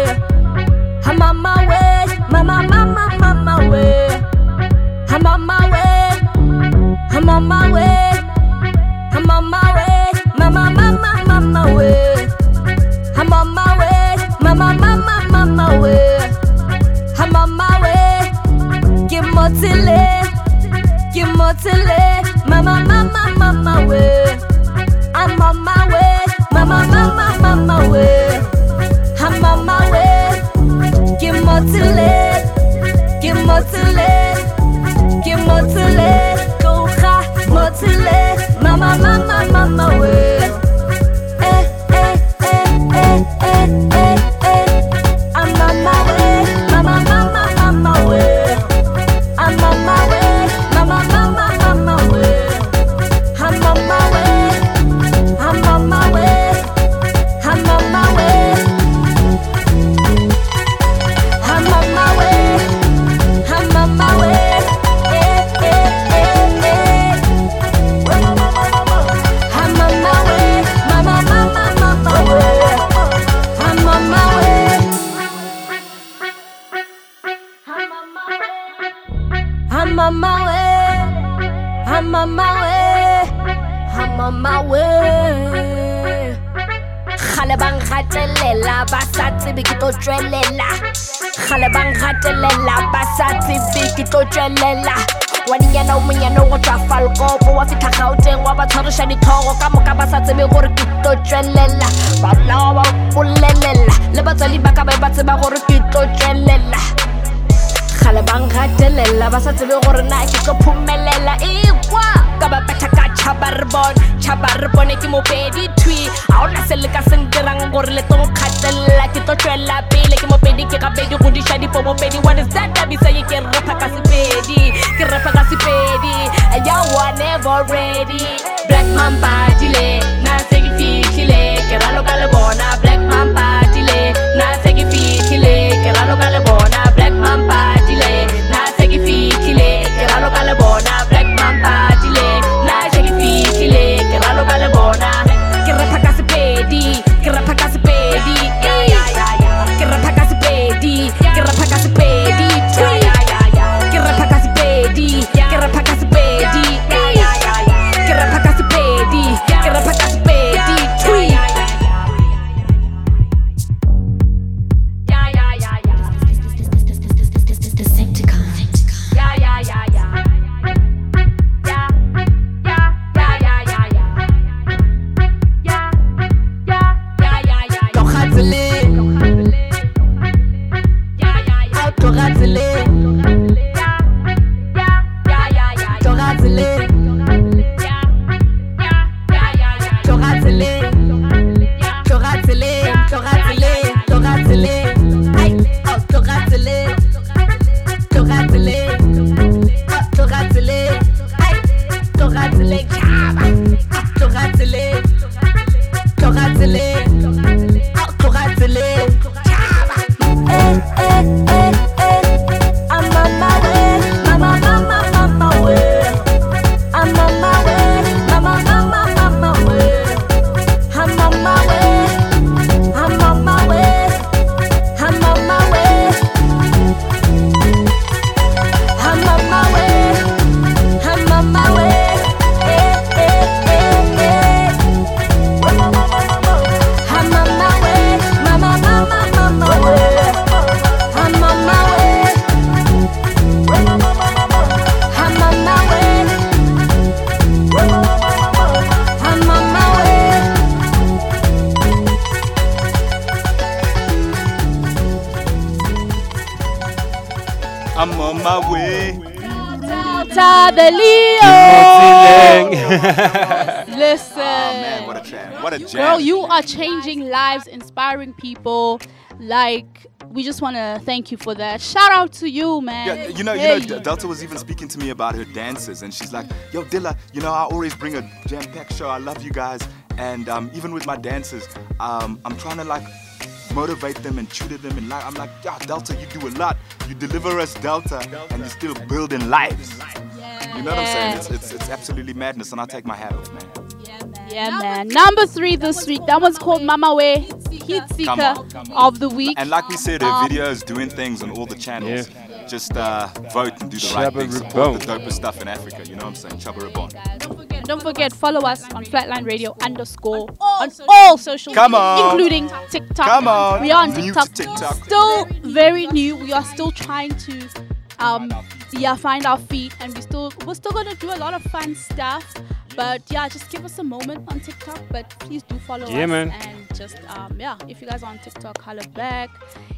It. Give more. Mama, mama, mama way.
Are changing lives, inspiring people. Like, we just want to thank you for that. Shout out to you, man.
Yeah, you know, you know, Delta was even speaking to me about her dances, and she's like, "Yo, Dilla, you know, I always bring a jam-packed show. I love you guys, and um, even with my dances, um, I'm trying to like motivate them and tutor them, and like, I'm like, yeah, Delta, you do a lot. You deliver us Delta, and you're still building lives. You know what I'm saying? It's, it's it's absolutely madness, and I take my hat off, man.
Yeah, man. Number three this week. That one's called Mama Way, Heat
Come
Seeker
on, come on.
of the week.
And like we said, her
Um,
videos doing things on all the channels. Just uh, vote and do the right
Chubba
thing. Support the
Rabon.
dopest stuff in Africa. You know what I'm saying? Chubba Rabon.
And don't forget, follow us on Flatline Radio underscore on all social
Come
media,
on.
including TikTok.
Come on.
We are on TikTok.
TikTok.
Still very new. We are still trying to um yeah find our feet and we still we're still gonna do a lot of fun stuff. But yeah, just give us a moment on TikTok. But please do follow
Yeah,
us
man.
and just um yeah, if you guys are on TikTok, holla back.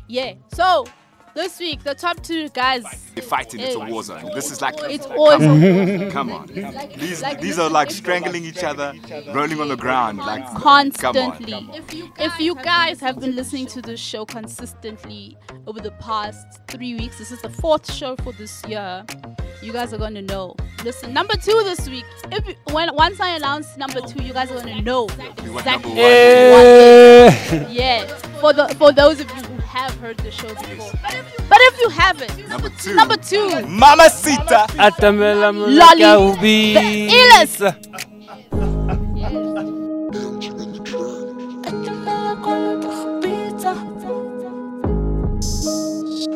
Yeah. So this week the top two guys
They're fighting. It's a war zone. This is like.
It's always a war
Come on. These these are like strangling each other, rolling on the ground. Like
constantly. If you guys have been listening to this show consistently over the past three weeks, this is the fourth show for this year. You guys are gonna know. Listen, number two this week. If you, when once I announce number two, you guys are gonna know exactly what. Eh. Yeah, for the for those of you who have heard the show before. But if you haven't,
number two,
number two,
Mamacita.
Atamela
Lolly, the illest.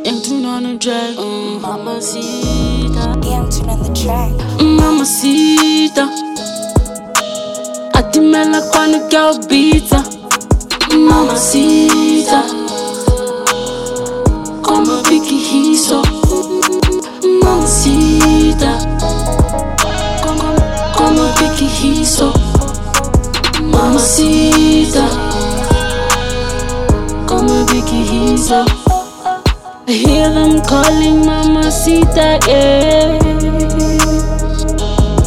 Young tune on the track, um, mamacita. Young tune on the track.
Mamacita Atimela quando que eu bita Mamacita riso I hear them calling Mamacita, yeah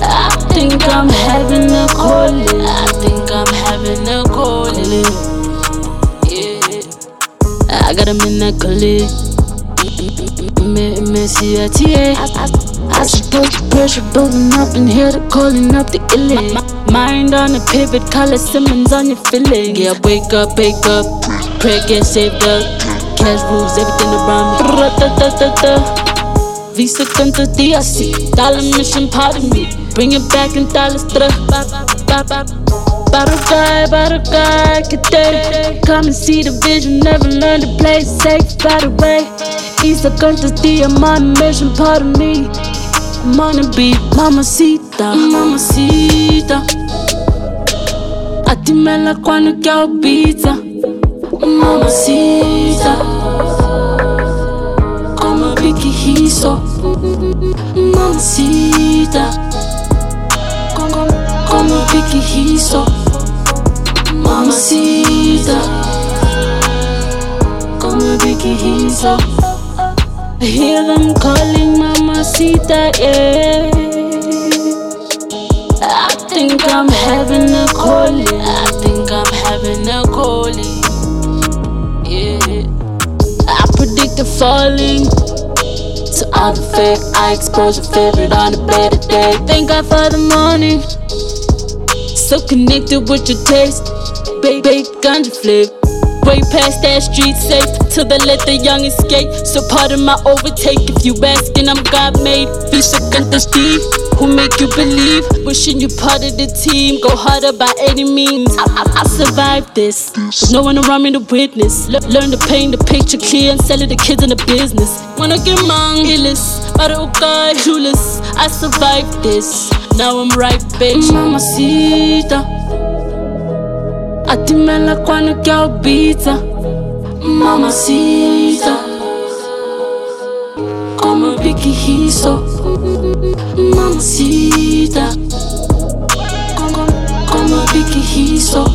I think I'm having a calling. I think I'm having a calling. Yeah. I got in that calling. Messy at I suppose the pressure building up and here to calling up the illy. Mind on a pivot, color Simmons on your feeling. Yeah, wake up, wake up. Pray get saved up. Cash rules everything around me. Visa contra DRC, dollar mission part of me. Bring it back in dollars, tra. Barukai, barukai, kate. Come and see the vision, never learn to play safe by the way. Isa contra D, I'm on a mission, part of me. I'm on a beat, mamacita, mamacita. Atimela quando que eu bita, mamacita. Como pique riso, mamacita. Como, como pique riso, mamacita. Como pique riso. I hear them calling mamacita, yeah. I think I'm having a calling. I think I'm having a calling. Predict the falling. To all the fake, I expose your favorite on a better day. Thank God for the morning. So connected with your taste. Bake, bake, ganja flip. Way past that street safe till they let the young escape. So pardon my overtake if you asking, I'm God made. Fish the Steve, who make you believe. Wishing you part of the team. Go harder by any means. I, I, I survived this. No one around me to witness. Le- learn to paint the picture clear and sell it to kids in the business. Wanna get mine, illest. But oh God, clueless. I survived this. Now I'm right, bitch. Mamacita. Atimela quando que eu bita Mamacita Como pique riso Mamacita como pique riso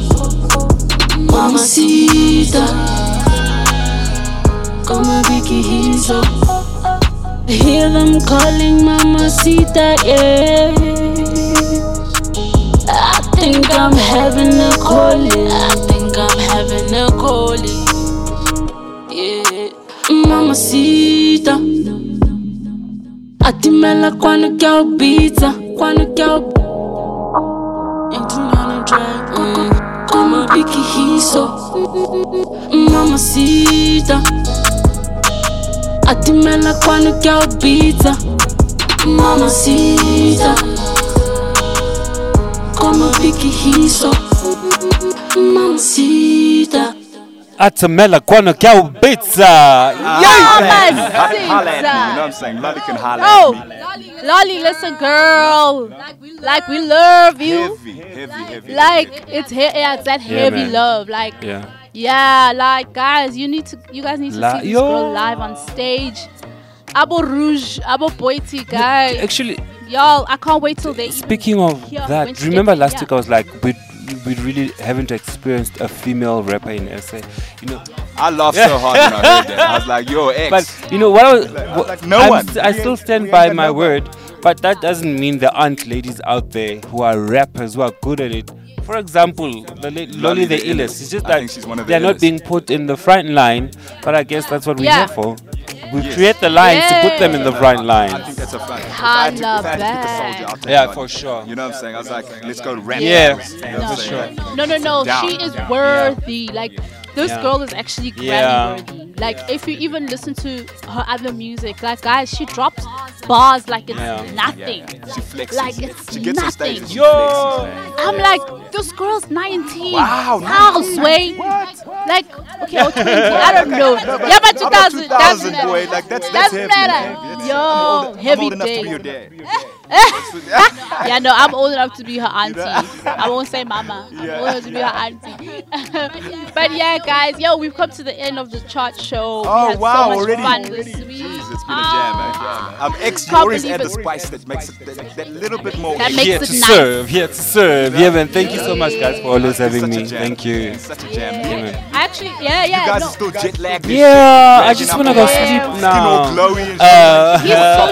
Mamacita Como pique riso I hear them calling Mamacita, yeah I think I'm having a calling. I think I'm having a calling. Yeah. Mamacita. No drag. Mm. Como pique riso. Mamacita. Atimela quando que eu bita. Mamacita. Como pique riso Mamacita
Atamela quando que é o pizza.
Holla holla at me, you know what I'm saying? Lolly can holla
Oh,
at me.
Lolly, listen, girl. Like we love you.
Heavy, heavy, heavy.
Like it's he- yeah, it's that heavy
man.
love. Like
Yeah.
yeah, like guys, you need to, you guys need to
La-
see this
yo.
girl live on stage. Abo Rouge, Abo Boiti, guys.
Actually,
y'all, I can't wait till they.
Speaking of that, remember last
yeah.
week I was like, we we really haven't experienced a female rapper in SA. You know,
I laughed so hard when I heard that. I was like, yo, X.
But you know what? I was,
Like-
what-
like no
I'm
one.
st- I still stand by my
no
word, but that doesn't mean there aren't ladies out there who are rappers who are good at it. For example, the la- Lolly the illest. It's just that
think she's one of the
they're not being put in the front line, but I guess that's what we're
Yeah.
here for. We create the lines to put them in the front
I
line.
think that's a fact. If I had to, if I had to pick a soldier, I'll take
Yeah, for sure.
You know what I'm saying? I was like, let's go rap.
Yeah.
battles. You know what
No, no, no, no. She is worthy. Like this girl is actually Grammy worthy. Like if you even listen to her other music, like guys, she drops bars like it's
Yeah.
nothing.
Yeah. She flexes.
Like it's
She gets on
nothing.
stage and she flexes.
I'm like, this girl's 19.
Wow,
How
19?
sway? Like, okay, or 20. I don't know. yeah, but 2000.
2000,
doesn't
boy. Like, that's- that's
doesn't
heavy,
matter.
man.
Yo,
I'm old- I'm
heavy
old enough to
day.
be your dad.
yeah, no, I'm old enough to be her auntie. I won't say mama. I'm
Yeah.
old enough to be her auntie. but yeah, guys, yo, we've come to the end of the chart show. we
Oh
had
wow,
so much
already.
fun
already.
this week.
Jeez, it's been a jam, man. Um, ex, you
Can't
always add the spice that makes it that, that little bit more.
That makes
here
it
to
nice.
serve, here to serve. Yeah, man. Thank you so much, guys, for always having me. Thank you.
Such a jam.
Yeah.
Yeah, man.
Actually, yeah, yeah.
You guys
no.
are still jet lagged.
Yeah, I just wanna go
line,
sleep
Skin all
now.
glowy and shit.
Uh,
He's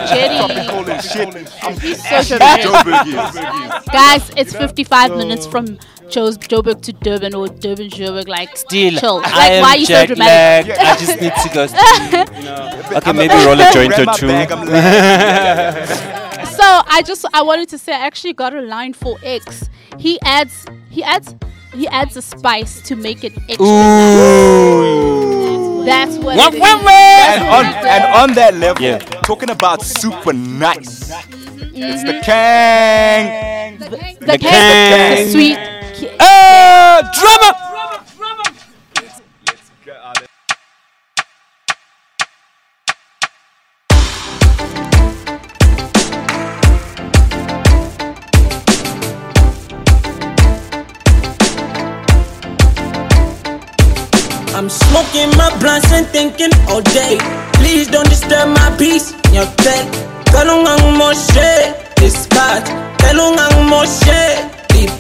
so jetty.
Tropical and shit. I'm
He's so
ashy. Joburg.
Guys, it's 55 minutes from Joe's Joburg to Durban or Durban Joburg. Like,
Still,
chill. Like,
I am
why are you so
jet
dramatic?
lagged. I just need to go sleep. You know. Okay, maybe roll a joint or two.
bag,
So I just I wanted to say I actually got a line for X. He adds he adds he adds a spice to make it extra.
Ooh.
That's what.
Wah,
it is.
wah, wah.
and on and on that level,
Yeah.
talking about super nice. It's the Kang.
The, king.
The
cake,
Kang.
the sweet.
Ah, drama.
I'm smoking my blunts and thinking all day. Please don't disturb my peace. Your tech, kalungang mo shit. This cut, kalungang mo shit.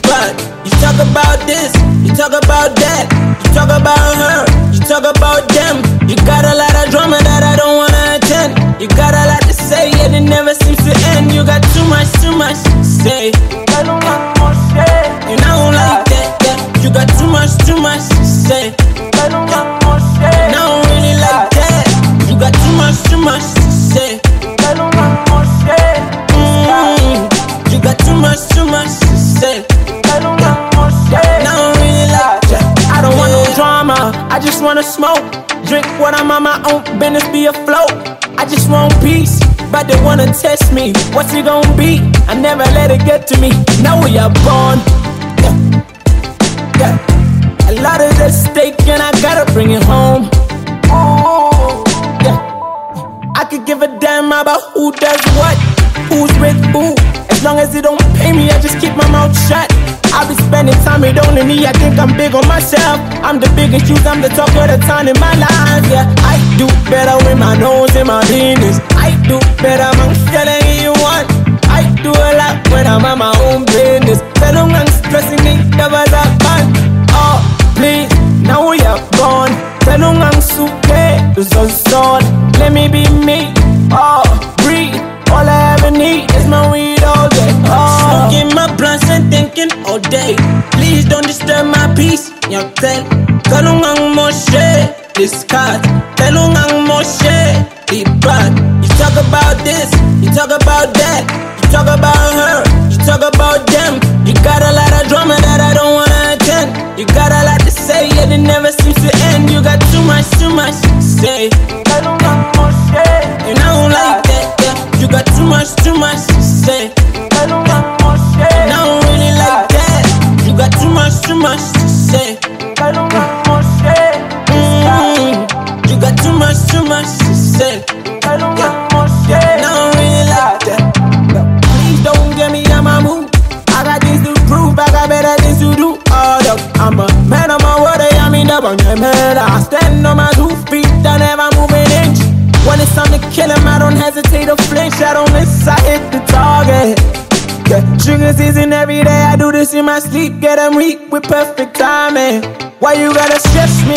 But you talk about this, you talk about that, you talk about her, you talk about them. You got a lot of drama that I don't wanna attend. You got a lot to say and it never seems to end. You got too much, too much to say. Wanna smoke. Drink what I'm on my own business, be afloat. I just want peace, but they wanna test me. What's it gonna be? I never let it get to me. Now we are born. Yeah. Yeah. A lot is at stake and I gotta bring it home. Ooh, yeah. I could give a damn about who does what, who's with who. As long as it don't pay me, I just keep my mouth shut. I be spending time with only me. I think I'm big on myself. I'm the biggest shoes, I'm the talk of the town in my lines, Yeah, I do better with my nose in my business. I do better, I'm telling you what. I do a lot when I'm on my own business. Tell them I'm stressing me, never that fun. Oh, please, now we are gone. Tell them I'm super, so son. Let me be me. Oh, breathe. All I ever need is my weed thinking all day. Please don't disturb my peace. Your tell, kalungang mo shit. This cat, kalungang mo shit. Be bad. You talk about this, you talk about that, you talk about her, you talk about them. You got a lot of drama that I don't wanna attend. You got a lot to say, yet it never seems to end. You got too much, too much to say. And I don't like that, yeah. You got too much, too much to say. Sleep, get them weak with perfect timing. Why you gotta stress me